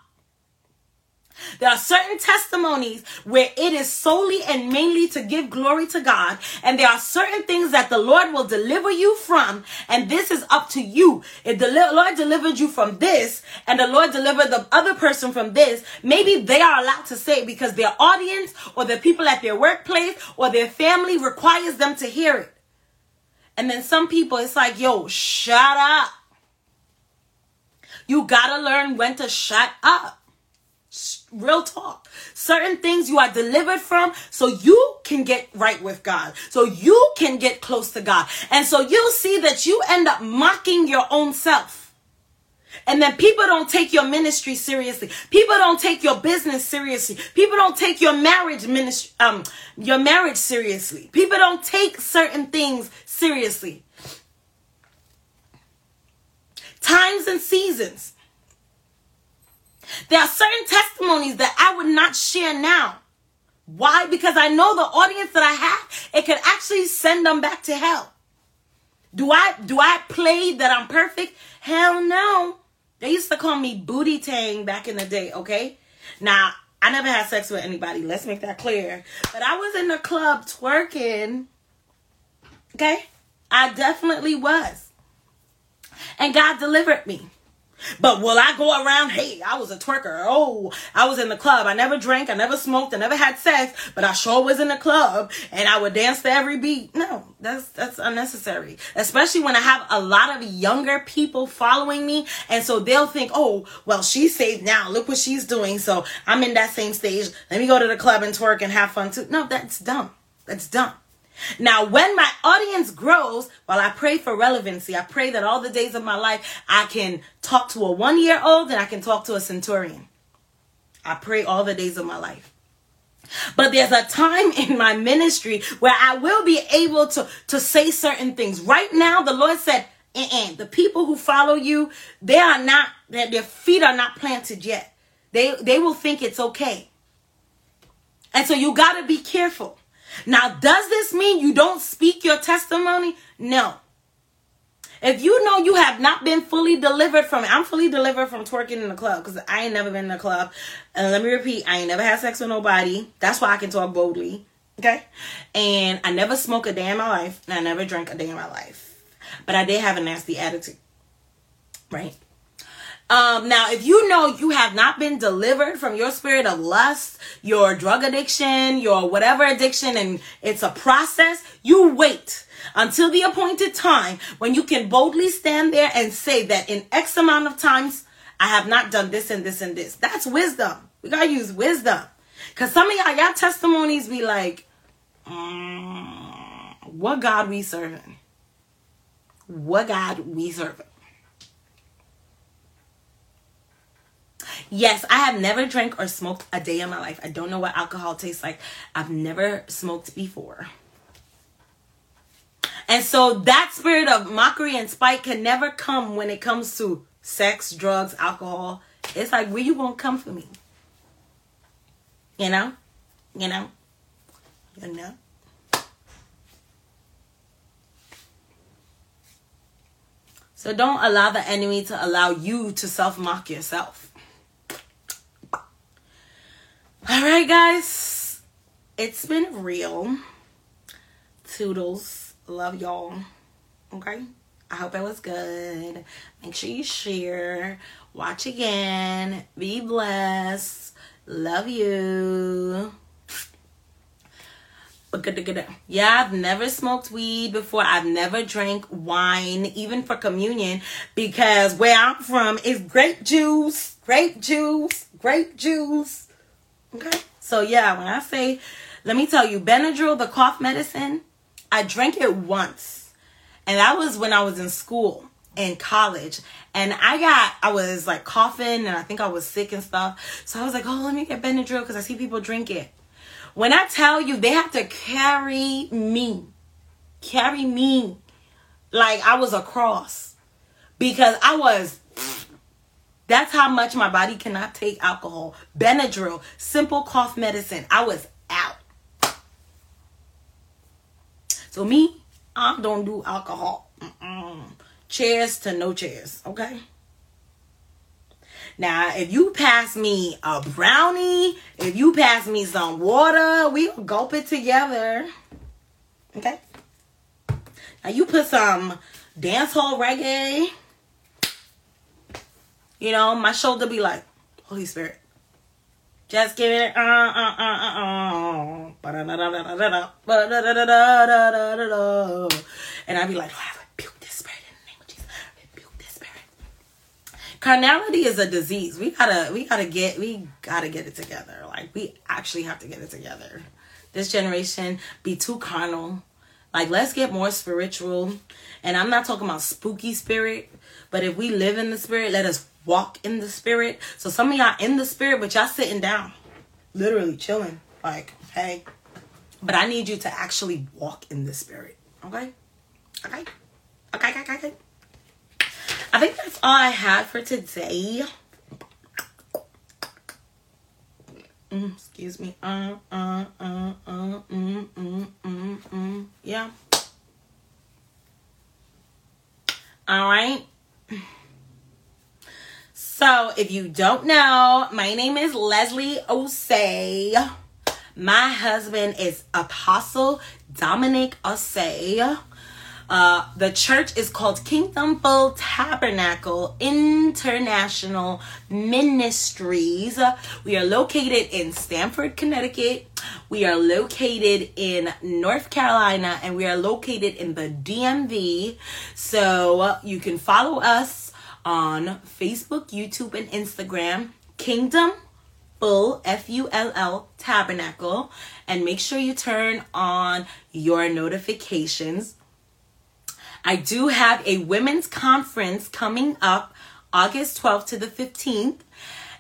There are certain testimonies where it is solely and mainly to give glory to God. And there are certain things that the Lord will deliver you from. And this is up to you. If the Lord delivered you from this and the Lord delivered the other person from this, maybe they are allowed to say it because their audience or the people at their workplace or their family requires them to hear it. And then some people, it's like, yo, shut up. You gotta learn when to shut up. Real talk. Certain things you are delivered from so you can get right with God. So you can get close to God. And so you'll see that you end up mocking your own self. And then people don't take your ministry seriously. People don't take your business seriously. People don't take your marriage ministry, um, your marriage seriously. People don't take certain things seriously. Times and seasons. There are certain testimonies that I would not share now. Why? Because I know the audience that I have, it could actually send them back to hell. Do I do I play that I'm perfect? Hell no. They used to call me booty tang back in the day, okay? Now, I never had sex with anybody. Let's make that clear. But I was in the club twerking. Okay? I definitely was. And God delivered me. But will I go around, hey, I was a twerker. Oh, I was in the club. I never drank. I never smoked. I never had sex, but I sure was in the club and I would dance to every beat. No, that's, that's unnecessary. Especially when I have a lot of younger people following me. And so they'll think, oh, well, she's saved now. Look what she's doing. So I'm in that same stage. Let me go to the club and twerk and have fun too. No, that's dumb. That's dumb. Now, when my audience grows, while I pray for relevancy, I pray that all the days of my life I can talk to a one year old and I can talk to a centurion. I pray all the days of my life. But there's a time in my ministry where I will be able to, to say certain things. Right now, the Lord said, uh-uh. the people who follow you, they are not, their feet are not planted yet. They, they will think it's okay. And so you got to be careful. Now, does this mean you don't speak your testimony? No. If you know you have not been fully delivered from it, I'm fully delivered from twerking in the club because I ain't never been in a club. And let me repeat, I ain't never had sex with nobody. That's why I can talk boldly. Okay? And I never smoke a day in my life, and I never drank a day in my life. But I did have a nasty attitude. Right? Um, now, if you know you have not been delivered from your spirit of lust, your drug addiction, your whatever addiction, and it's a process, you wait until the appointed time when you can boldly stand there and say that in X amount of times, I have not done this and this and this. That's wisdom. We gotta use wisdom. Cause some of y'all, y'all testimonies be like, mm, what God we serving? What God we serving? Yes, I have never drank or smoked a day in my life. I don't know what alcohol tastes like. I've never smoked before. And so that spirit of mockery and spite can never come when it comes to sex, drugs, alcohol. It's like, where you won't come for me? You know? You know? You know? So don't allow the enemy to allow you to self mock yourself. All right, guys. It's been real. Toodles. Love y'all. Okay? I hope it was good. Make sure you share. Watch again. Be blessed. Love you. Yeah, I've never smoked weed before. I've never drank wine, even for communion, because where I'm from is grape juice, grape juice, grape juice. Okay. So yeah, when I say, let me tell you, Benadryl, the cough medicine, I drank it once. And that was when I was in school in college. And I got, I was like coughing and I think I was sick and stuff. So I was like, oh, let me get Benadryl because I see people drink it. When I tell you, they have to carry me, carry me like I was a cross because I was that's how much my body cannot take alcohol. Benadryl, simple cough medicine. I was out. So me, I don't do alcohol. Mm-mm. Cheers to no cheers, okay? Now, if you pass me a brownie, if you pass me some water, we gulp it together. Okay? Now you put some dancehall reggae. You know, my shoulder be like, Holy Spirit. Just give it uh uh uh and I'd be like, oh, I rebuke this spirit in the name of Jesus. I rebuke this spirit. Carnality is a disease. We gotta we gotta get we gotta get it together. Like we actually have to get it together. This generation be too carnal. Like let's get more spiritual. And I'm not talking about spooky spirit, but if we live in the spirit, let us walk in the spirit. So some of y'all in the spirit, but y'all sitting down, literally chilling. Like, hey. But I need you to actually walk in the spirit. Okay? Okay? Okay, okay, okay. I think that's all I had for today. Mm, excuse me. Uh, uh, uh, uh, mm, mm, mm, mm. Yeah. All right. So, if you don't know, my name is Leslie Osei. My husband is Apostle Dominic Osei. Uh, the church is called Kingdom Full Tabernacle International Ministries. We are located in Stamford, Connecticut. We are located in North Carolina and we are located in the DMV. So you can follow us on Facebook, YouTube, and Instagram. Kingdom Full F U L L Tabernacle. And make sure you turn on your notifications I do have a women's conference coming up August 12th to the 15th.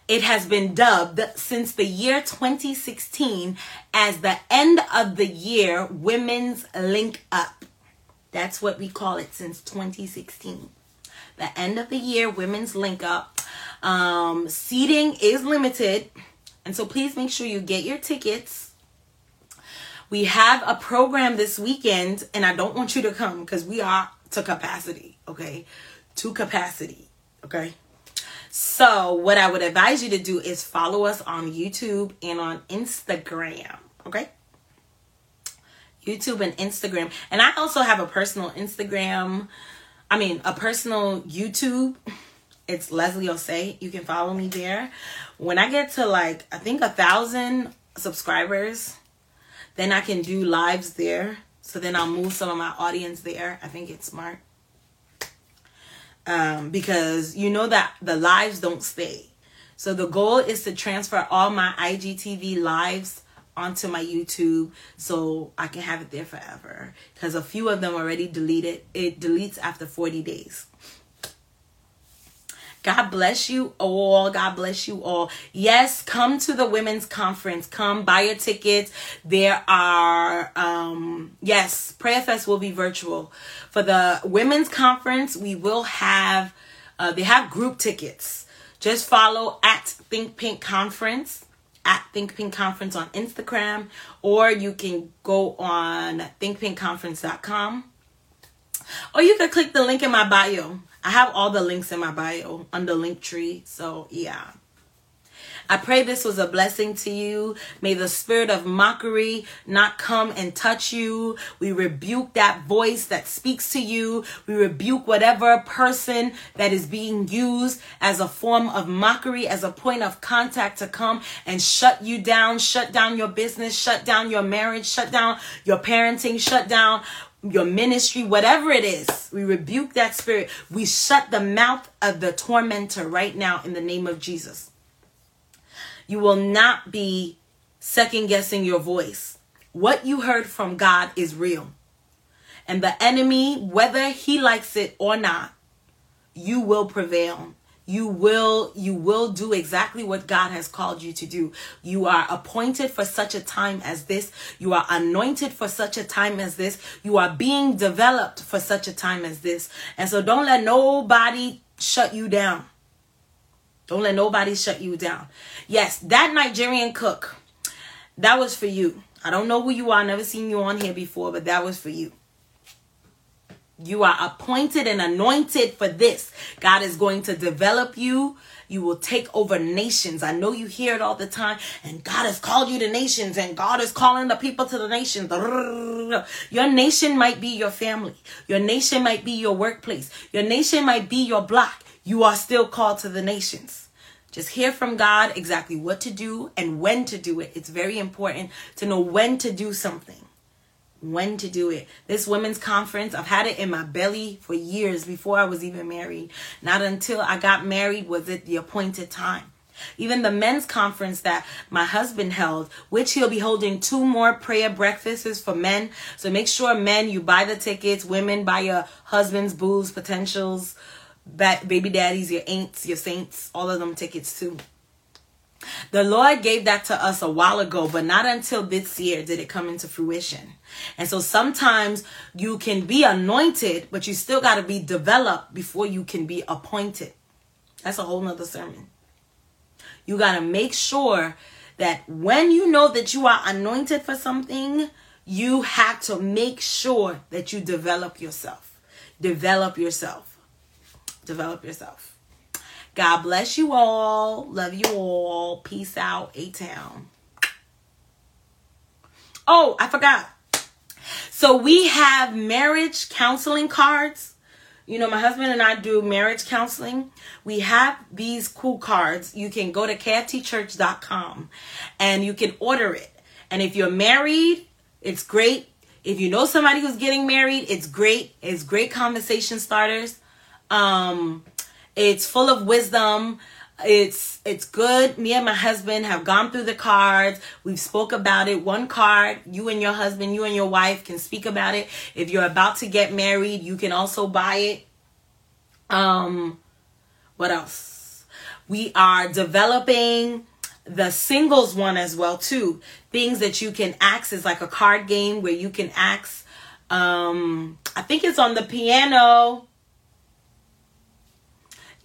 It has been dubbed since the year 2016 as the end of the year Women's Link Up. That's what we call it since 2016. The end of the year Women's Link Up. Um, seating is limited, and so please make sure you get your tickets we have a program this weekend, and I don't want you to come because we are to capacity, okay? To capacity, okay? So, what I would advise you to do is follow us on YouTube and on Instagram, okay? YouTube and Instagram. And I also have a personal Instagram, I mean, a personal YouTube. It's Leslie Osei. You can follow me there. When I get to like, I think a thousand subscribers, then I can do lives there. So then I'll move some of my audience there. I think it's smart. Um, because you know that the lives don't stay. So the goal is to transfer all my IGTV lives onto my YouTube so I can have it there forever. Because a few of them already deleted. It deletes after 40 days. God bless you all. God bless you all. Yes, come to the women's conference. Come buy your tickets. There are, um, yes, Prayer Fest will be virtual. For the women's conference, we will have, uh, they have group tickets. Just follow at Think Pink Conference at Think Pink Conference on Instagram, or you can go on thinkpinkconference.com. Or you can click the link in my bio. I have all the links in my bio under Linktree. So, yeah. I pray this was a blessing to you. May the spirit of mockery not come and touch you. We rebuke that voice that speaks to you. We rebuke whatever person that is being used as a form of mockery, as a point of contact to come and shut you down, shut down your business, shut down your marriage, shut down your parenting, shut down your ministry, whatever it is, we rebuke that spirit. We shut the mouth of the tormentor right now in the name of Jesus. You will not be second guessing your voice. What you heard from God is real. And the enemy, whether he likes it or not, you will prevail you will you will do exactly what God has called you to do. You are appointed for such a time as this. You are anointed for such a time as this. You are being developed for such a time as this. And so don't let nobody shut you down. Don't let nobody shut you down. Yes, that Nigerian cook, that was for you. I don't know who you are, I never seen you on here before, but that was for you. You are appointed and anointed for this. God is going to develop you. You will take over nations. I know you hear it all the time. And God has called you to nations, and God is calling the people to the nations. <laughs> Your nation might be your family. Your nation might be your workplace. Your nation might be your block. You are still called to the nations. Just hear from God exactly what to do and when to do it. It's very important to know when to do something when to do it. This women's conference, I've had it in my belly for years before I was even married. Not until I got married was it the appointed time. Even the men's conference that my husband held, which he'll be holding two more prayer breakfasts for men. So make sure men, you buy the tickets. Women, buy your husband's boos, potentials, baby daddies, your aunts, your saints, all of them tickets too. The Lord gave that to us a while ago, but not until this year did it come into fruition. And so sometimes you can be anointed, but you still got to be developed before you can be appointed. That's a whole nother sermon. You got to make sure that when you know that you are anointed for something, you have to make sure that you develop yourself. Develop yourself. Develop yourself. God bless you all. Love you all. Peace out, A Town. Oh, I forgot. So we have marriage counseling cards. You know, my husband and I do marriage counseling. We have these cool cards. You can go to kftchurch.com and you can order it. And if you're married, it's great. If you know somebody who's getting married, it's great. It's great conversation starters. Um, it's full of wisdom. It's it's good. Me and my husband have gone through the cards. We've spoke about it. One card, you and your husband, you and your wife can speak about it. If you're about to get married, you can also buy it. Um what else? We are developing the singles one as well too. Things that you can access like a card game where you can ask um I think it's on the piano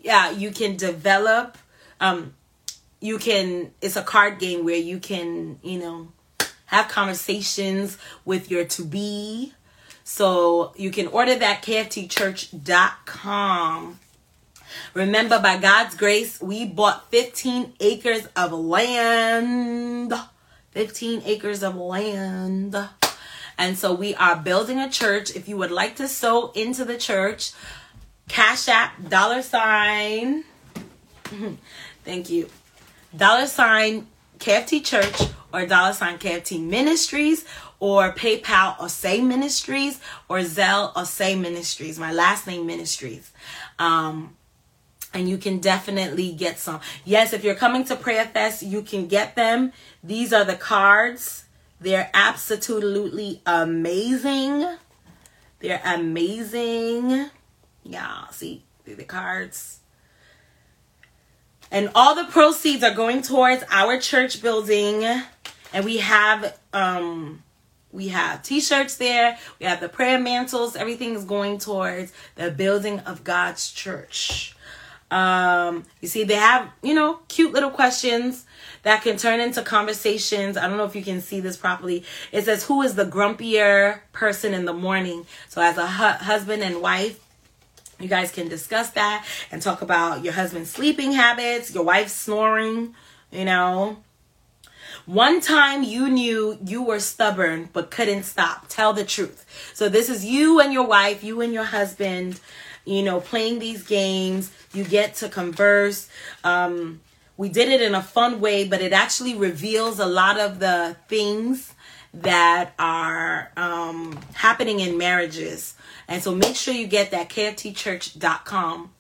yeah, you can develop. Um, you can. It's a card game where you can, you know, have conversations with your to be. So you can order that kftchurch.com. Remember, by God's grace, we bought 15 acres of land. 15 acres of land. And so we are building a church. If you would like to sow into the church, Cash App, dollar sign. Thank you. Dollar sign KFT Church or dollar sign KFT Ministries or PayPal or Say Ministries or Zelle or Say Ministries. My last name Ministries. Um, and you can definitely get some. Yes, if you're coming to Prayer Fest, you can get them. These are the cards. They're absolutely amazing. They're amazing. Yeah, see the cards. And all the proceeds are going towards our church building. And we have um we have t-shirts there. We have the prayer mantles. Everything is going towards the building of God's church. Um you see they have, you know, cute little questions that can turn into conversations. I don't know if you can see this properly. It says who is the grumpier person in the morning? So as a hu- husband and wife, you guys can discuss that and talk about your husband's sleeping habits, your wife's snoring, you know. One time you knew you were stubborn but couldn't stop. Tell the truth. So this is you and your wife, you and your husband, you know, playing these games. You get to converse. Um, we did it in a fun way, but it actually reveals a lot of the things that are um, happening in marriages and so make sure you get that kftchurch.com.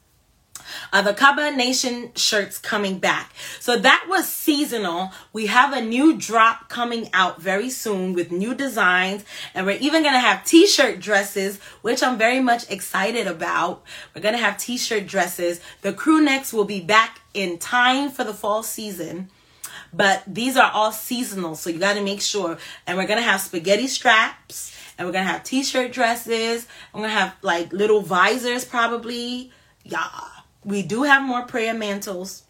Uh, the Kaba Nation shirts coming back. So that was seasonal. We have a new drop coming out very soon with new designs. And we're even to have t shirt dresses, which I'm very much excited about. We're to have t shirt dresses. The crew necks will be back in time for the fall season. But these are all seasonal. So you got to make sure. And we're going to have spaghetti straps and we're gonna have t-shirt dresses. I'm gonna have like little visors probably. Yeah, we do have more prayer mantles.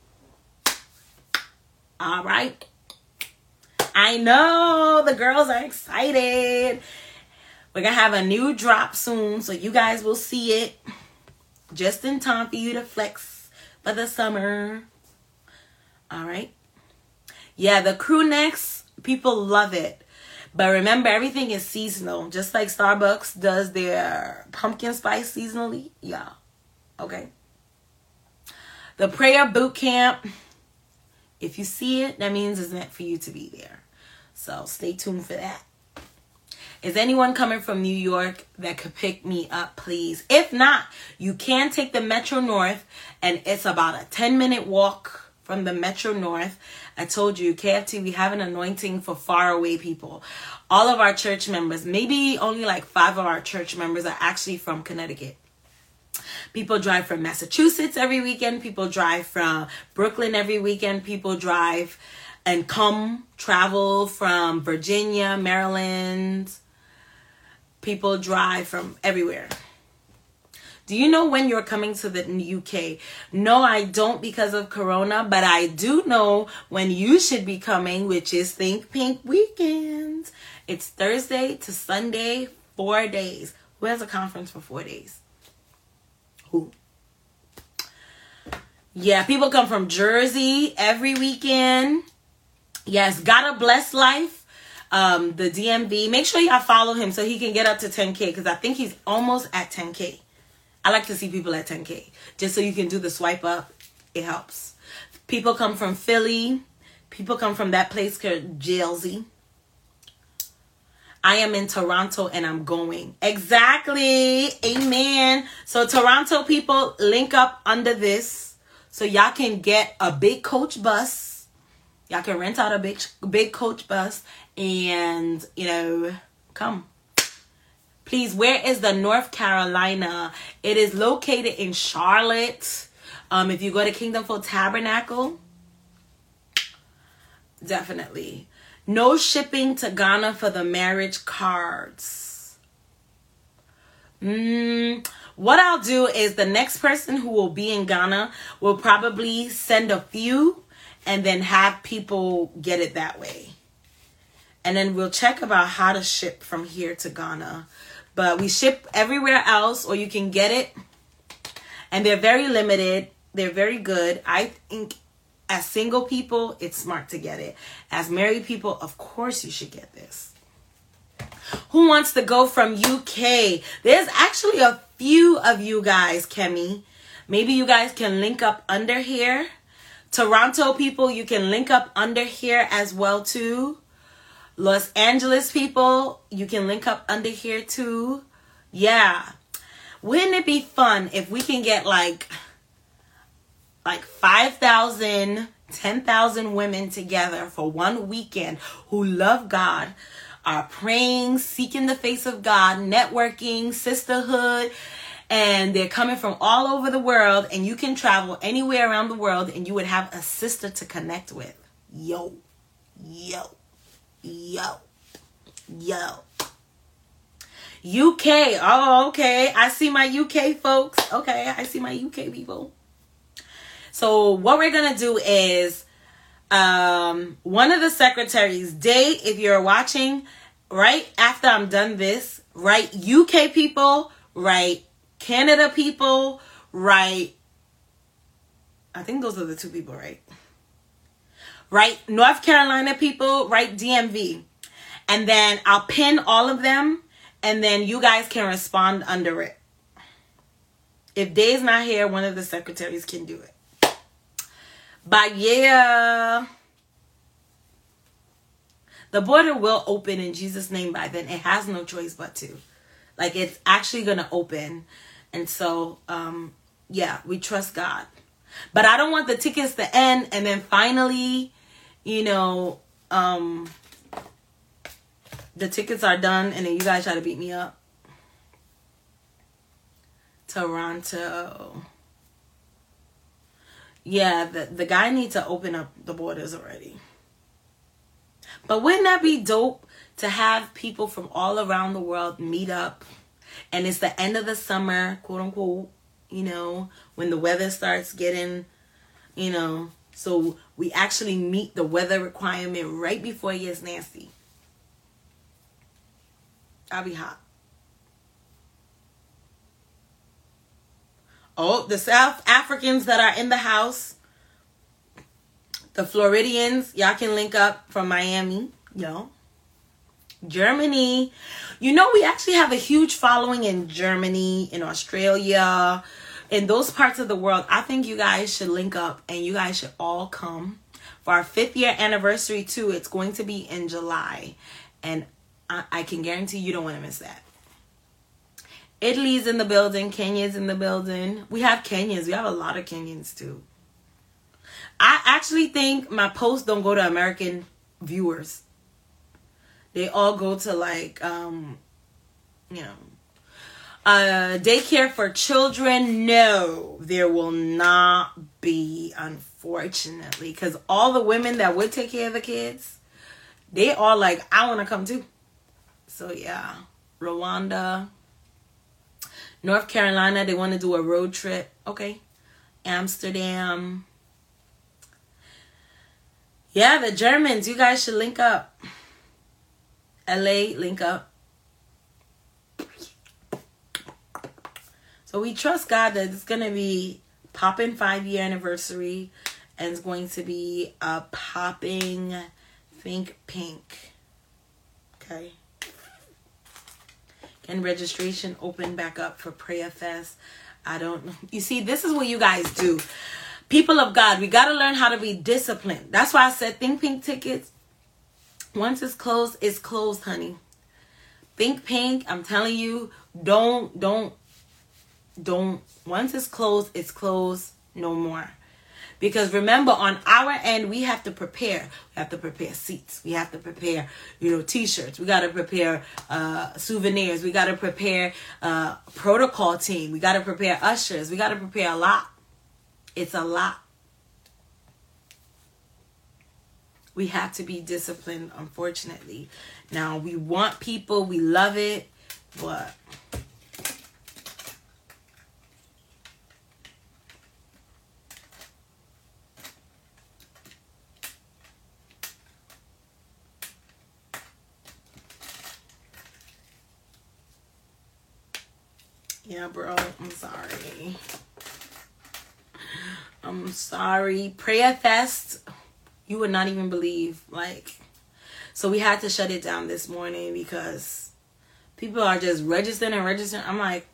All right. I know the girls are excited. We're to have a new drop soon, so you guys will see it just in time for you to flex for the summer. All right. Yeah, the crew necks, people love it. But remember, everything is seasonal. Just like Starbucks does their pumpkin spice seasonally. Yeah. Okay. The prayer boot camp. If you see it, that means it's meant for you to be there. So stay tuned for that. Is anyone coming from New York that could pick me up, please? If not, you can take the Metro North, and it's about a 10 minute walk from the Metro North. I told you, KFT, we have an anointing for far away people. All of our church members, maybe only like five of our church members, are actually from Connecticut. People drive from Massachusetts every weekend. People drive from Brooklyn every weekend. People drive and come travel from Virginia, Maryland. People drive from everywhere. Do you know when you're coming to the UK? No, I don't because of Corona, but I do know when you should be coming, which is Think Pink Weekend. It's Thursday to Sunday, four days. Who has a conference for four days? Who? Yeah, people come from Jersey every weekend. Yes, got a blessed life. Um, the DMV. Make sure y'all follow him so he can get up to 10k because I think he's almost at 10k. I like to see people at 10K just so you can do the swipe up. It helps. People come from Philly. People come from that place called Jersey. I am in Toronto and I'm going. Exactly. Amen. So, Toronto people, link up under this so y'all can get a big coach bus. Y'all can rent out a big, big coach bus and, you know, come. Please, where is the North Carolina? It is located in Charlotte. Um, if you go to Kingdom Full Tabernacle, definitely. No shipping to Ghana for the marriage cards. Mm, what I'll do is the next person who will be in Ghana will probably send a few and then have people get it that way. And then we'll check about how to ship from here to Ghana. But we ship everywhere else, or you can get it. And they're very limited. They're very good. I think as single people, it's smart to get it. As married people, of course, you should get this. Who wants to go from UK? There's actually a few of you guys, Kemi. Maybe you guys can link up under here. Toronto people, you can link up under here as well too. Los Angeles people, you can link up under here too. Yeah. Wouldn't it be fun if we can get like like 5,000, 10,000 women together for one weekend who love God, are praying, seeking the face of God, networking, sisterhood, and they're coming from all over the world and you can travel anywhere around the world and you would have a sister to connect with. Yo. Yo. Yo. Yo. UK. Oh, okay. I see my UK folks. Okay, I see my UK people. So what we're gonna do is um one of the secretaries, Day, if you're watching, right after I'm done this, write UK people, write Canada people, write I think those are the two people, right? Right? North Carolina people, right? DMV. And then I'll pin all of them and then you guys can respond under it. If Day's not here, one of the secretaries can do it. But yeah. The border will open in Jesus' name by then. It has no choice but to. Like it's actually gonna open. And so um yeah, we trust God. But I don't want the tickets to end and then finally you know, um, the tickets are done and then you guys try to beat me up. Toronto. Yeah, the, the guy needs to open up the borders already. But wouldn't that be dope to have people from all around the world meet up? And it's the end of the summer, quote unquote, you know, when the weather starts getting, you know, so we actually meet the weather requirement right before it gets nasty. I'll be hot. Oh, the South Africans that are in the house, the Floridians, y'all can link up from Miami, yo. Germany. You know, we actually have a huge following in Germany, in Australia, in those parts of the world. I think you guys should link up and you guys should all come for our fifth year anniversary, too. It's going to be in July. And I, I can guarantee you don't want to miss that. Italy's in the building, Kenya's in the building. We have Kenyans. We have a lot of Kenyans too. I actually think my posts don't go to American viewers. They all go to like um you know uh daycare for children. No, there will not be unfortunately cuz all the women that would take care of the kids, they are like I want to come too. So yeah, Rwanda, North Carolina, they want to do a road trip. Okay. Amsterdam. Yeah, the Germans, you guys should link up. LA, link up. So we trust God that it's going to be popping five year anniversary and it's going to be a popping think pink. Okay and registration open back up for Prayer Fest. I don't. You see, this is what you guys do. People of God, we got to learn how to be disciplined. That's why I said Think Pink tickets. Once it's closed, it's closed, honey. Think Pink, I'm telling you, don't, don't, don't. Once it's closed, it's closed. No more. Because remember, on our end, we have to prepare. We have to prepare seats. We have to prepare, you know, t-shirts. We got to prepare uh, souvenirs. We got to prepare uh, protocol team. We got to prepare ushers. We got to prepare a lot. It's a lot. We have to be disciplined, unfortunately. Now, we want people. We love it. But Yeah, bro, I'm sorry. I'm sorry. Prayer Fest, you would not even believe. Like, sow we had to shut it down this morning because people are just registering and registering. I'm like,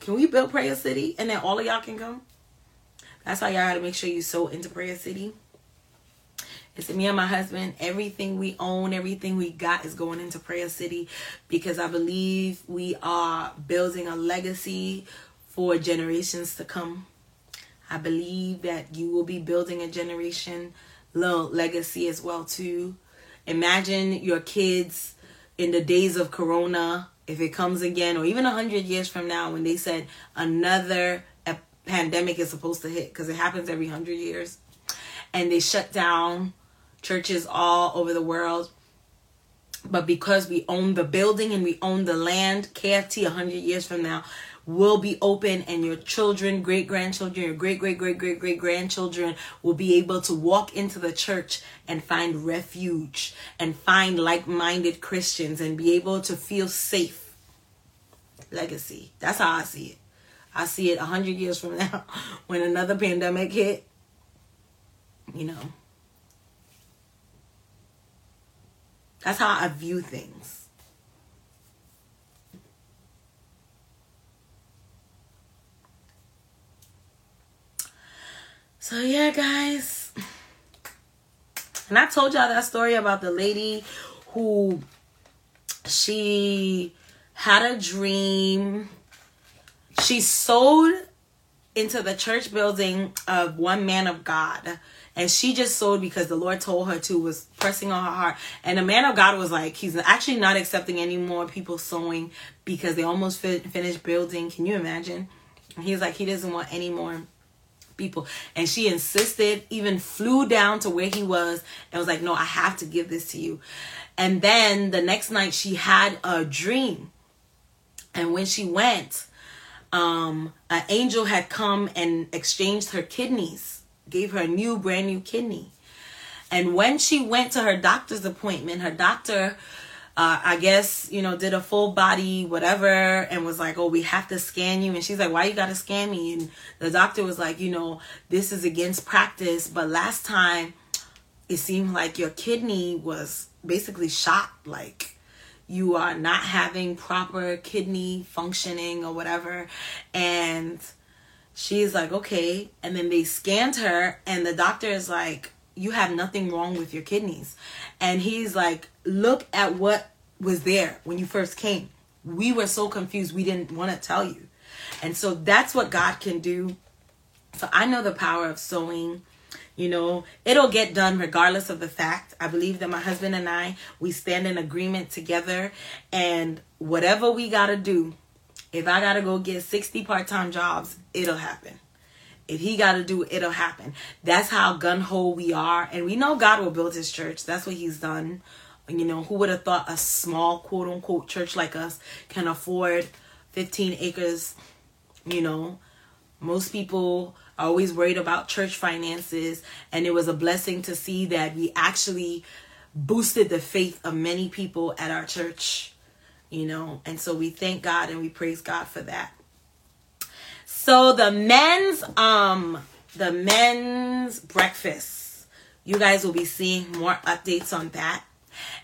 can we build Prayer City and then all of y'all can come? That's why y'all gotta make sure you so into Prayer City. It's me and my husband. Everything we own, everything we got is going into Prayer City because I believe we are building a legacy for generations to come. I believe that you will be building a generation little legacy as well too. Imagine your kids in the days of corona if it comes again or even a 100 years from now when they said another pandemic is supposed to hit because it happens every 100 years and they shut down churches all over the world. But because we own the building and we own the land, KFT 100 years from now will be open and your children, great grandchildren, your great great great great great grandchildren will be able to walk into the church and find refuge and find like-minded Christians and be able to feel safe. Legacy. That's how I see it. I see it 100 years from now <laughs> when another pandemic hit, you know. That's how I view things. So, yeah, guys. And I told y'all that story about the lady who she had a dream. She sold into the church building of one man of God and she just sold because the Lord told her to was pressing on her heart. And the man of God was like, he's actually not accepting any more people sowing because they almost fi- finished building. Can you imagine? He's like, he doesn't want any more people. And she insisted, even flew down to where he was and was like, no, I have to give this to you. And then the next night she had a dream. And when she went, um, an angel had come and exchanged her kidneys gave her a new, brand new kidney. And when she went to her doctor's appointment, her doctor uh, I guess, you know, did a full body whatever and was like, oh, we have to scan you. And she's like, why you got to scan me? And the doctor was like, you know, this is against practice. But last time it seemed like your kidney was basically shot. Like you are not having proper kidney functioning or whatever. And she's like, okay. And then they scanned her and the doctor is like, you have nothing wrong with your kidneys. And he's like, look at what was there when you first came. We were so confused, we didn't want to tell you. And so that's what God can do. So I know the power of sowing. You know, it'll get done regardless of the fact. I believe that my husband and I, we stand in agreement together. And whatever we got to do, if I got to go get 60 part time jobs, it'll happen. If he got to do it, it'll happen. That's how gun ho we are. And we know God will build his church. That's what he's done. You know, who would have thought a small quote unquote church like us can afford 15 acres? You know, most people always worried about church finances. And it was a blessing to see that we actually boosted the faith of many people at our church. You know, and so we thank God and we praise God for that. So the men's um the men's breakfast. You guys will be seeing more updates on that.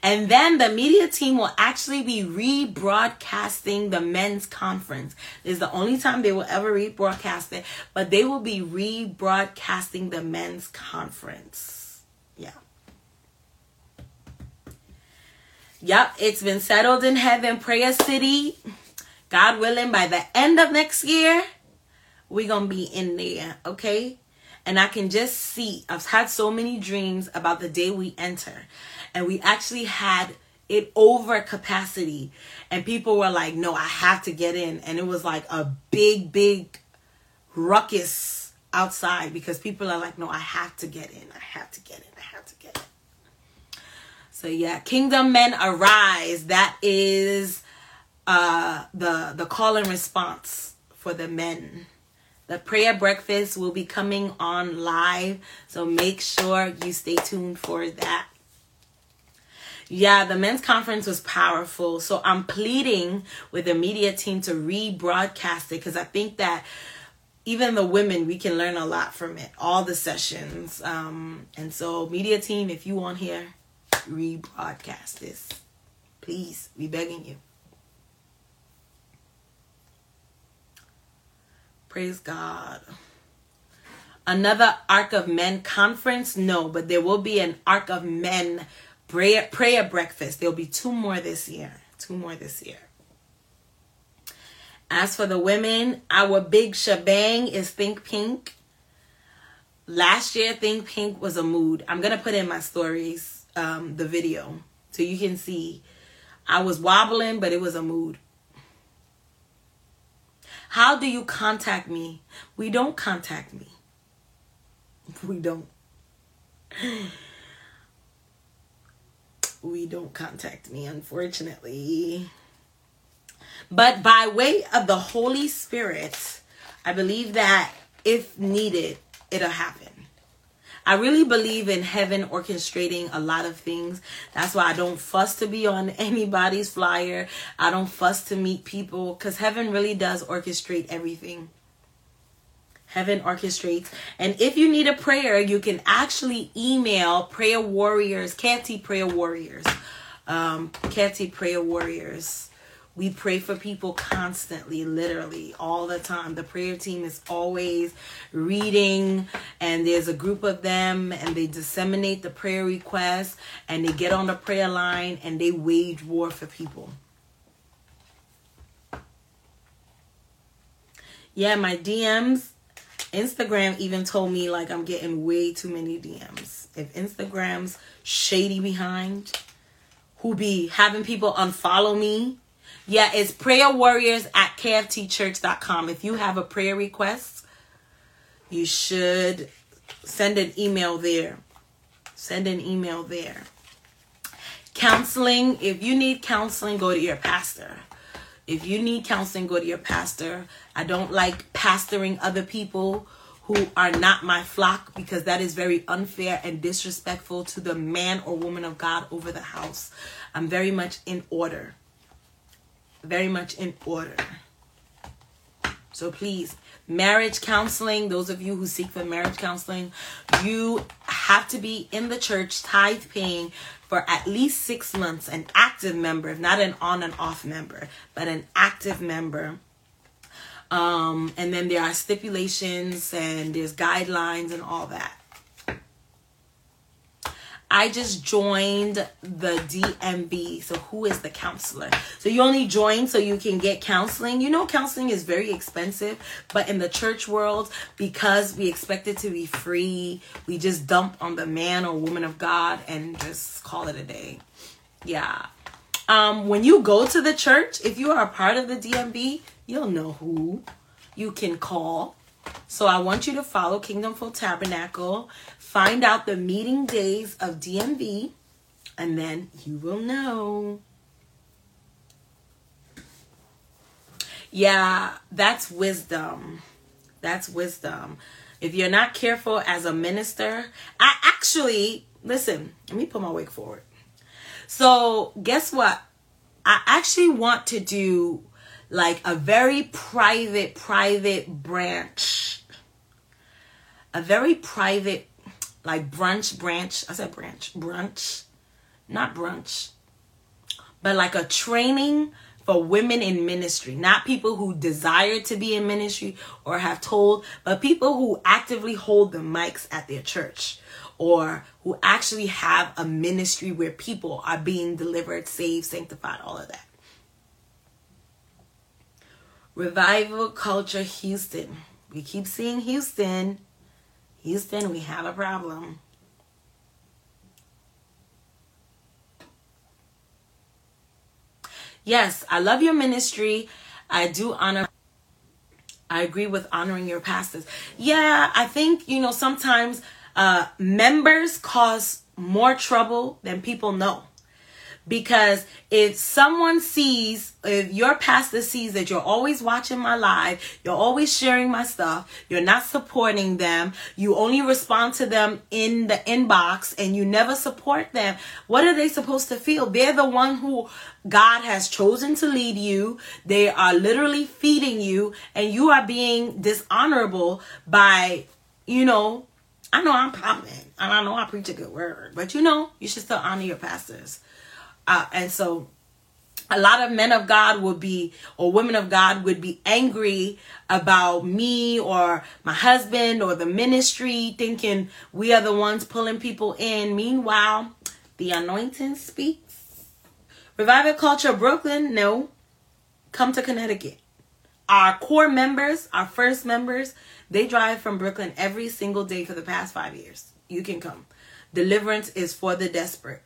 And then the media team will actually be rebroadcasting the men's conference. This is the only time they will ever rebroadcast it, but they will be rebroadcasting the men's conference. Yeah. Yep, it's been settled in heaven, Prayer City. God willing, by the end of next year, we're going to be in there, okay? And I can just see, I've had so many dreams about the day we enter. And we actually had it over capacity. And people were like, no, I have to get in. And it was like a big, big ruckus outside because people are like, no, I have to get in. I have to get in. I have to get in. So yeah, Kingdom Men Arise. That is uh the the call and response for the men. The prayer breakfast will be coming on live, so make sure you stay tuned for that. Yeah, the men's conference was powerful. So I'm pleading with the media team to rebroadcast it because I think that even the women, we can learn a lot from it, all the sessions. Um, and so, media team, if you want here, rebroadcast this. Please, we begging you. Praise God. Another Ark of Men conference? No, but there will be an Ark of Men prayer, prayer breakfast. There'll be two more this year. Two more this year. As for the women, our big shebang is Think Pink. Last year, Think Pink was a mood. I'm going to put in my stories um, the video so you can see. I was wobbling, but it was a mood. How do you contact me? We don't contact me. <laughs> We don't. We don't contact me, unfortunately. But by way of the Holy Spirit, I believe that if needed, it'll happen. I really believe in heaven orchestrating a lot of things. That's why I don't fuss to be on <laughs> anybody's flyer. I don't fuss to meet people because heaven really does orchestrate everything. Heaven orchestrates. And if you need a prayer, you can actually email prayer warriors, KFT prayer warriors. Um, KFT prayer warriors we pray for people constantly, literally, all the time. The prayer team is always reading, and there's a group of them, and they disseminate the prayer requests, and they get on the prayer line, and they wage war for people. Yeah, my DMs, Instagram even told me like I'm getting way too many DMs. If Instagram's shady behind, who be having people unfollow me yeah, it's prayer warriors at kftchurch.com. If you have a prayer request, you should send an email there. Send an email there. Counseling, if you need counseling, go to your pastor. If you need counseling, go to your pastor. I don't like pastoring other people who are not my flock because that is very unfair and disrespectful to the man or woman of God over the house. I'm very much in order. Very much in order. So please, marriage counseling, those of you who seek for marriage counseling, you have to be in the church tithe paying for at least six months, an active member, if not an on and off member, but an active member. Um, and then there are stipulations and there's guidelines and all that. I just joined the DMV. So, who is the counselor? So, you only join so you can get counseling. You know, counseling is very expensive, but in the church world, because we expect it to be free, we just dump on the man or woman of God and just call it a day. Yeah. Um, when you go to the church, if you are a part of the DMV, you'll know who you can call. So I want you to follow Kingdom Full Tabernacle Find out the meeting days of DMV, and then you will know. Yeah, that's wisdom. That's wisdom. If you're not careful as a minister, I actually, listen, let me put my wig forward. So, guess what? I actually want to do like a very private, private branch. A very private like brunch branch. I said branch, brunch, not brunch, but like a training for women in ministry, not people who desire to be in ministry or have told, but people who actively hold the mics at their church or who actually have a ministry where people are being delivered, saved, sanctified, all of that. Revival Culture Houston. We keep seeing Houston. Houston, we have a problem. Yes, I love your ministry. I do honor. I agree with honoring your pastors. Yeah, I think, you know, sometimes uh, members cause more trouble than people know. Because if someone sees, if your pastor sees that you're always watching my live, you're always sharing my stuff, you're not supporting them, you only respond to them in the inbox and you never support them, what are they supposed to feel? They're the one who God has chosen to lead you. They are literally feeding you and you are being dishonorable by, you know, I know I'm popping and I know I preach a good word, but you know, you should still honor your pastors. Uh, and so a lot of men of God would be, or women of God would be angry about me or my husband or the ministry, thinking we are the ones pulling people in. Meanwhile, the anointing speaks. Revival Culture Brooklyn, no. Come to Connecticut. Our core members, our first members, they drive from Brooklyn every single day for the past five years. You can come. Deliverance is for the desperate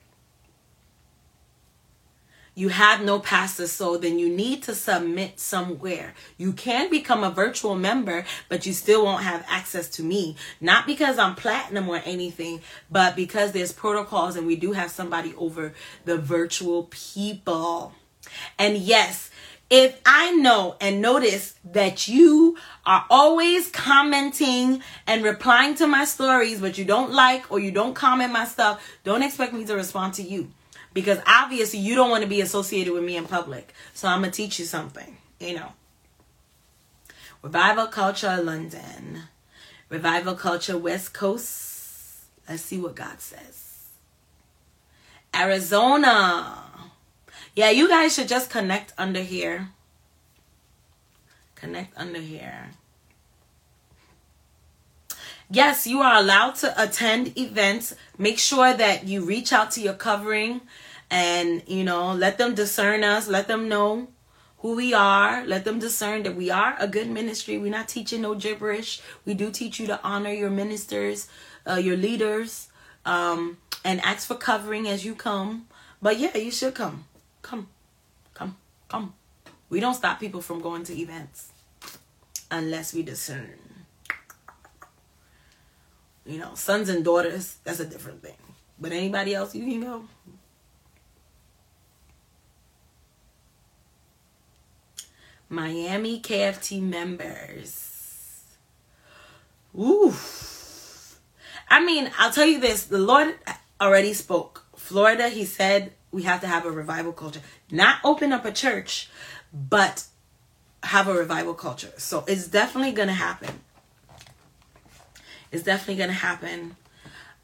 you have no pastor, so then you need to submit somewhere. You can become a virtual member, but you still won't have access to me. Not because I'm platinum or anything, but because there's protocols and we do have somebody over the virtual people. And yes, if I know and notice that you are always commenting and replying to my stories, but you don't like or you don't comment my stuff, don't expect me to respond to you because obviously you don't want to be associated with me in public. So I'm to teach you something, you know. Revival Culture London. Revival Culture West Coast. Let's see what God says. Arizona. Yeah, you guys should just connect under here. Connect under here. Yes, you are allowed to attend events. Make sure that you reach out to your covering and, you know, let them discern us, let them know who we are, let them discern that we are a good ministry. We're not teaching no gibberish. We do teach you to honor your ministers, uh, your leaders, um, and ask for covering as you come. But yeah, you should come. Come. Come. Come. We don't stop people from going to events unless we discern. You know, sons and daughters, that's a different thing. But anybody else, you can go. Miami KFT members. Ooh. I mean, I'll tell you this: the Lord already spoke. Florida, He said we have to have a revival culture, not open up a church, but have a revival culture. So it's definitely gonna happen. It's definitely gonna happen.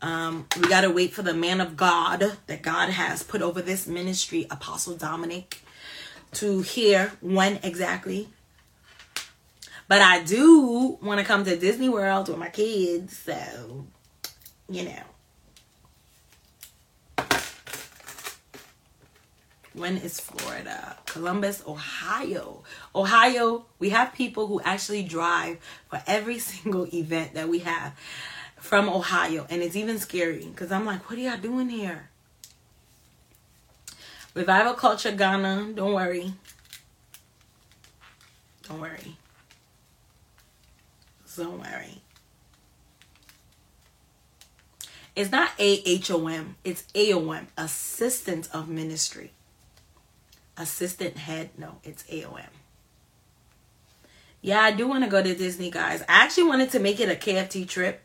Um, we got to wait for the man of God that God has put over this ministry, Apostle Dominic, to hear when exactly. But I do want to come to Disney World with my kids, so you know. When is Florida? Columbus, Ohio. Ohio, we have people who actually drive for every <laughs> single event that we have from Ohio. And it's even scary because I'm like, what are y'all doing here? Revival Culture Ghana, don't worry. Don't worry. Don't worry. It's not AHOM, it's AOM, Assistant of Ministry. Assistant Head, no, it's AOM. Yeah, I do want to go to Disney, guys. I actually wanted to make it a KFT trip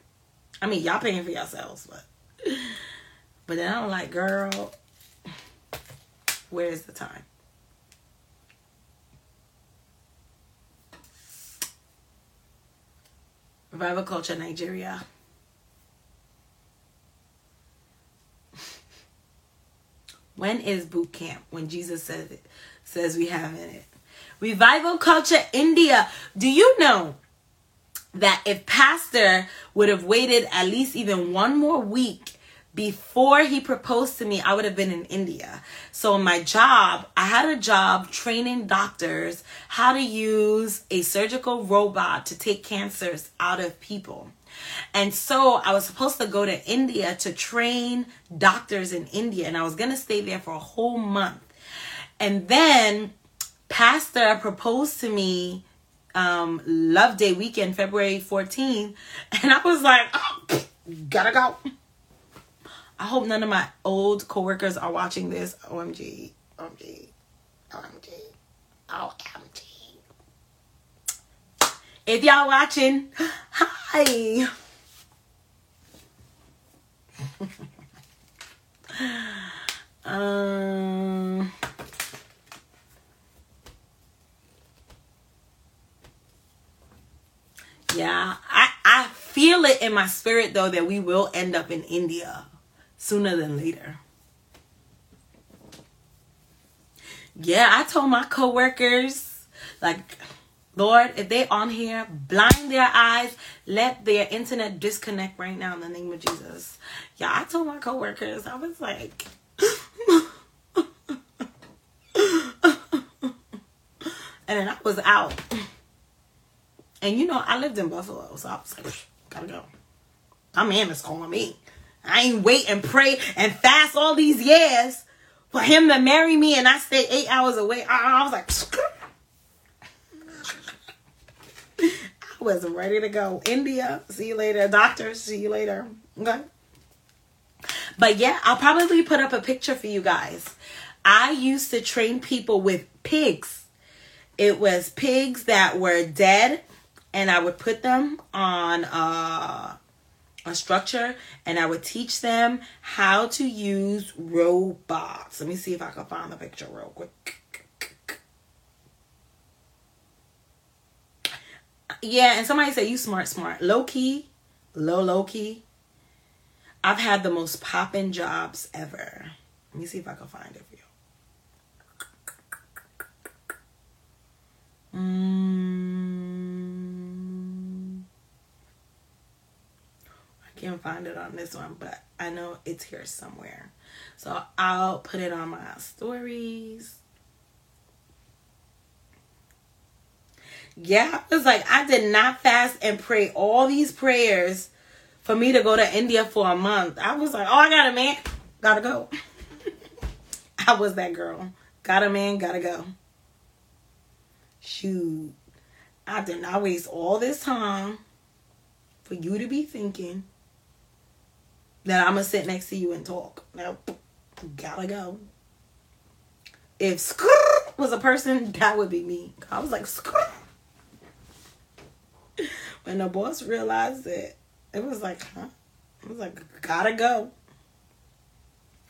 I mean, y'all paying for yourselves, but but then I'm like, girl, where's the time? Revival culture, Nigeria. when is boot camp? When Jesus says it, says we have in it. Revival culture, India. Do you know that if Pastor would have waited at least even one more week before he proposed to me, I would have been in India. So, my job, I had a job training doctors how to use a surgical robot to take cancers out of people. And so I was supposed to go to India to train doctors in India, and I was going to stay there for a whole month. And then, Pastor proposed to me um, Love Day weekend, February 14th, <laughs> and I was like, oh, gotta go. I hope none of my old coworkers are watching this. OMG, OMG, OMG, OMG. If y'all watching, hi. <laughs> um. Yeah, I, I feel it in my spirit though that we will end up in India sooner than later. Yeah, I told my coworkers, like, Lord, if they on here, blind their eyes, let their internet disconnect right now in the name of Jesus. Yeah, I told my coworkers, I was like, <laughs> and then I was out. And you know, I lived in Buffalo, so I was like, gotta go. My man is calling me. I ain't wait and pray and fast all these years for him to marry me and I stay eight hours away. I was like, <laughs> I was ready to go. India, see you later. Doctor, see you later. Okay. But yeah, I'll probably put up a picture for you guys. I used to train people with pigs. It was pigs that were dead and I would put them on uh, a structure and I would teach them how to use robots. Let me see if I can find the picture real quick. Yeah, and somebody said you smart, smart. Low key, low, low key. I've had the most popping jobs ever. Let me see if I can find it for you. Mm. Can't find it on this one, but I know it's here somewhere. So I'll put it on my stories. Yeah, I was like, I did not fast and pray all these prayers for me to go to India for a month. I was like, oh, I got a man, gotta go. <laughs> I was that girl. Got a man, gotta go. Shoot. I did not waste all this time for you to be thinking that I'm gonna sit next to you and talk. Now, gotta go. If Skr was a person, that would be me. I was like Skr. when the boss realized it, it was like, huh? I was like, gotta go.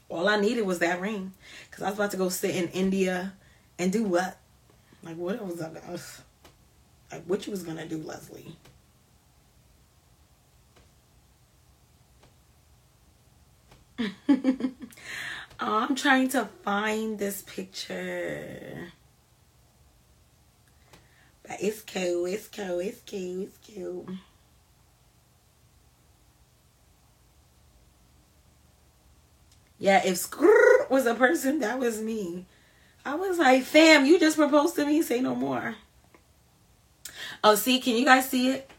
All I needed was that ring. Because I was about to go sit in India and do what? Like, what was I, gonna? like, what you was to do, Leslie? <laughs> Oh, I'm trying to find this picture. But it's cool, it's cool, it's cool, it's cool. Yeah, if Skrrr was a person, that was me. I was like, fam, you just proposed to me, say no more. Oh, see, can you guys see it?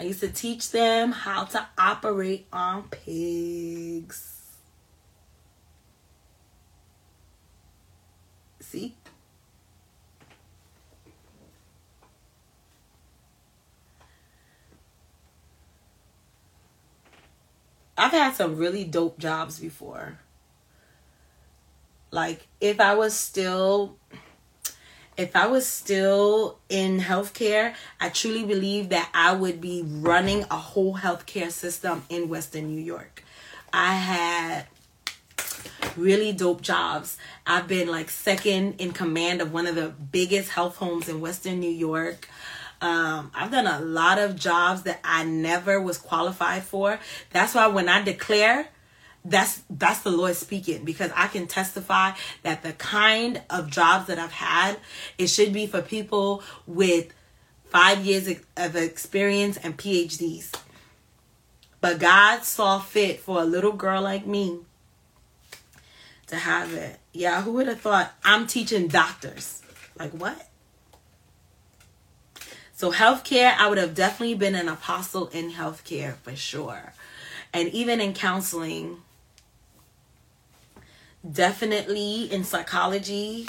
I used to teach them how to operate on pigs. See? I've had some really dope jobs before. Like if I was still if I was still in healthcare, I truly believe that I would be running a whole healthcare system in Western New York. I had really dope jobs. I've been like second in command of one of the biggest health homes in Western New York. Um, I've done a lot of jobs that I never was qualified for. That's why when I declare, that's that's the Lord speaking because I can testify that the kind of jobs that I've had, it should be for people with five years of experience and PhDs. But God saw fit for a little girl like me to have it. Yeah, who would have thought I'm teaching doctors? Like what? So healthcare, I would have definitely been an apostle in healthcare for sure. And even in counseling, definitely in psychology.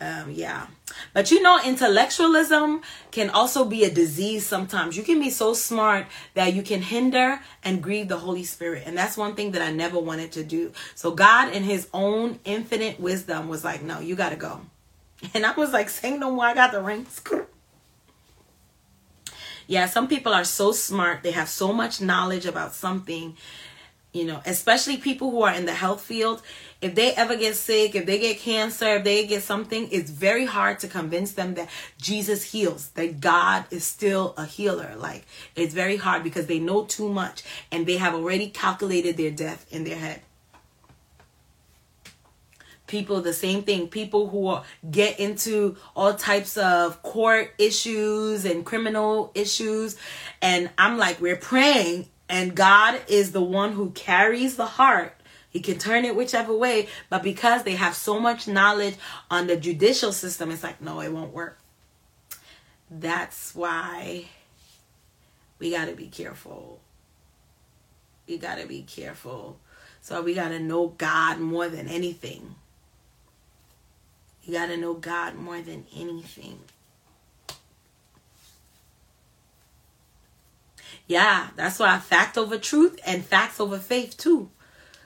Um, yeah. But you know, intellectualism can also be a disease sometimes. You can be so smart that you can hinder and grieve the Holy Spirit. And that's one thing that I never wanted to do. So God, in his own infinite wisdom, was like, no, you got to go. <laughs> And I was like, saying no more, I got the ring. Yeah, some people are so smart. They have so much knowledge about something, you know, especially people who are in the health field. If they ever get sick, if they get cancer, if they get something, it's very hard to convince them that Jesus heals, that God is still a healer. Like, it's very hard because they know too much and they have already calculated their death in their head people the same thing people who get into all types of court issues and criminal issues and i'm like we're praying and god is the one who carries the heart. He can turn it whichever way but because they have so much knowledge on the judicial system it's like no it won't work. That's why we got to be careful. We got to be careful. So we got to know god more than anything. You got to know God more than anything. Yeah, that's why fact over truth and facts over faith too.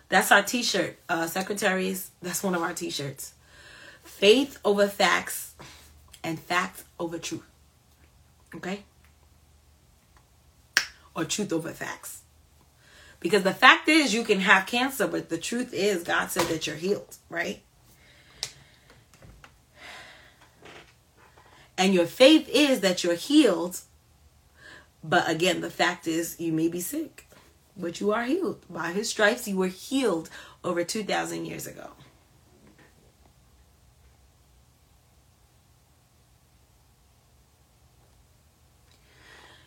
That's our t-shirt. Uh secretaries, that's one of our t-shirts. Faith over facts and facts over truth. Okay? Or truth over facts. Because the fact is you can have cancer, but the truth is God said that you're healed, right? And your faith is that you're healed. But again, the fact is you may be sick, but you are healed. By his stripes, you were healed over 2,000 years ago.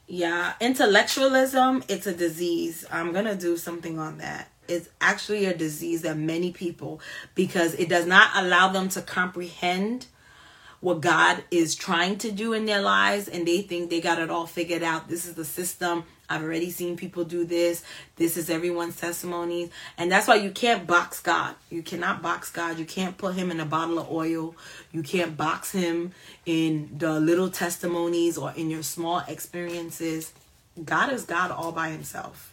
Yeah, intellectualism, it's a disease. I'm going to do something on that. It's actually a disease that many people, because it does not allow them to comprehend what God is trying to do in their lives and they think they got it all figured out. This is the system. I've already seen people do this. This is everyone's testimonies. And that's why you can't box God. You cannot box God. You can't put him in a bottle of oil. You can't box him in the little testimonies or in your small experiences. God is God all by himself.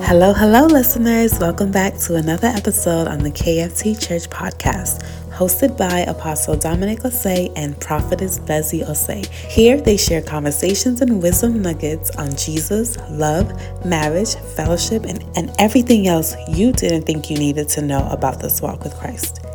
Hello, hello, listeners. Welcome back to another episode on the KFT Church podcast hosted by Apostle Dominic Osei and Prophetess Leslie Osei. Here they share conversations and wisdom nuggets on Jesus, love, marriage, fellowship, and, and everything else you didn't think you needed to know about this walk with Christ.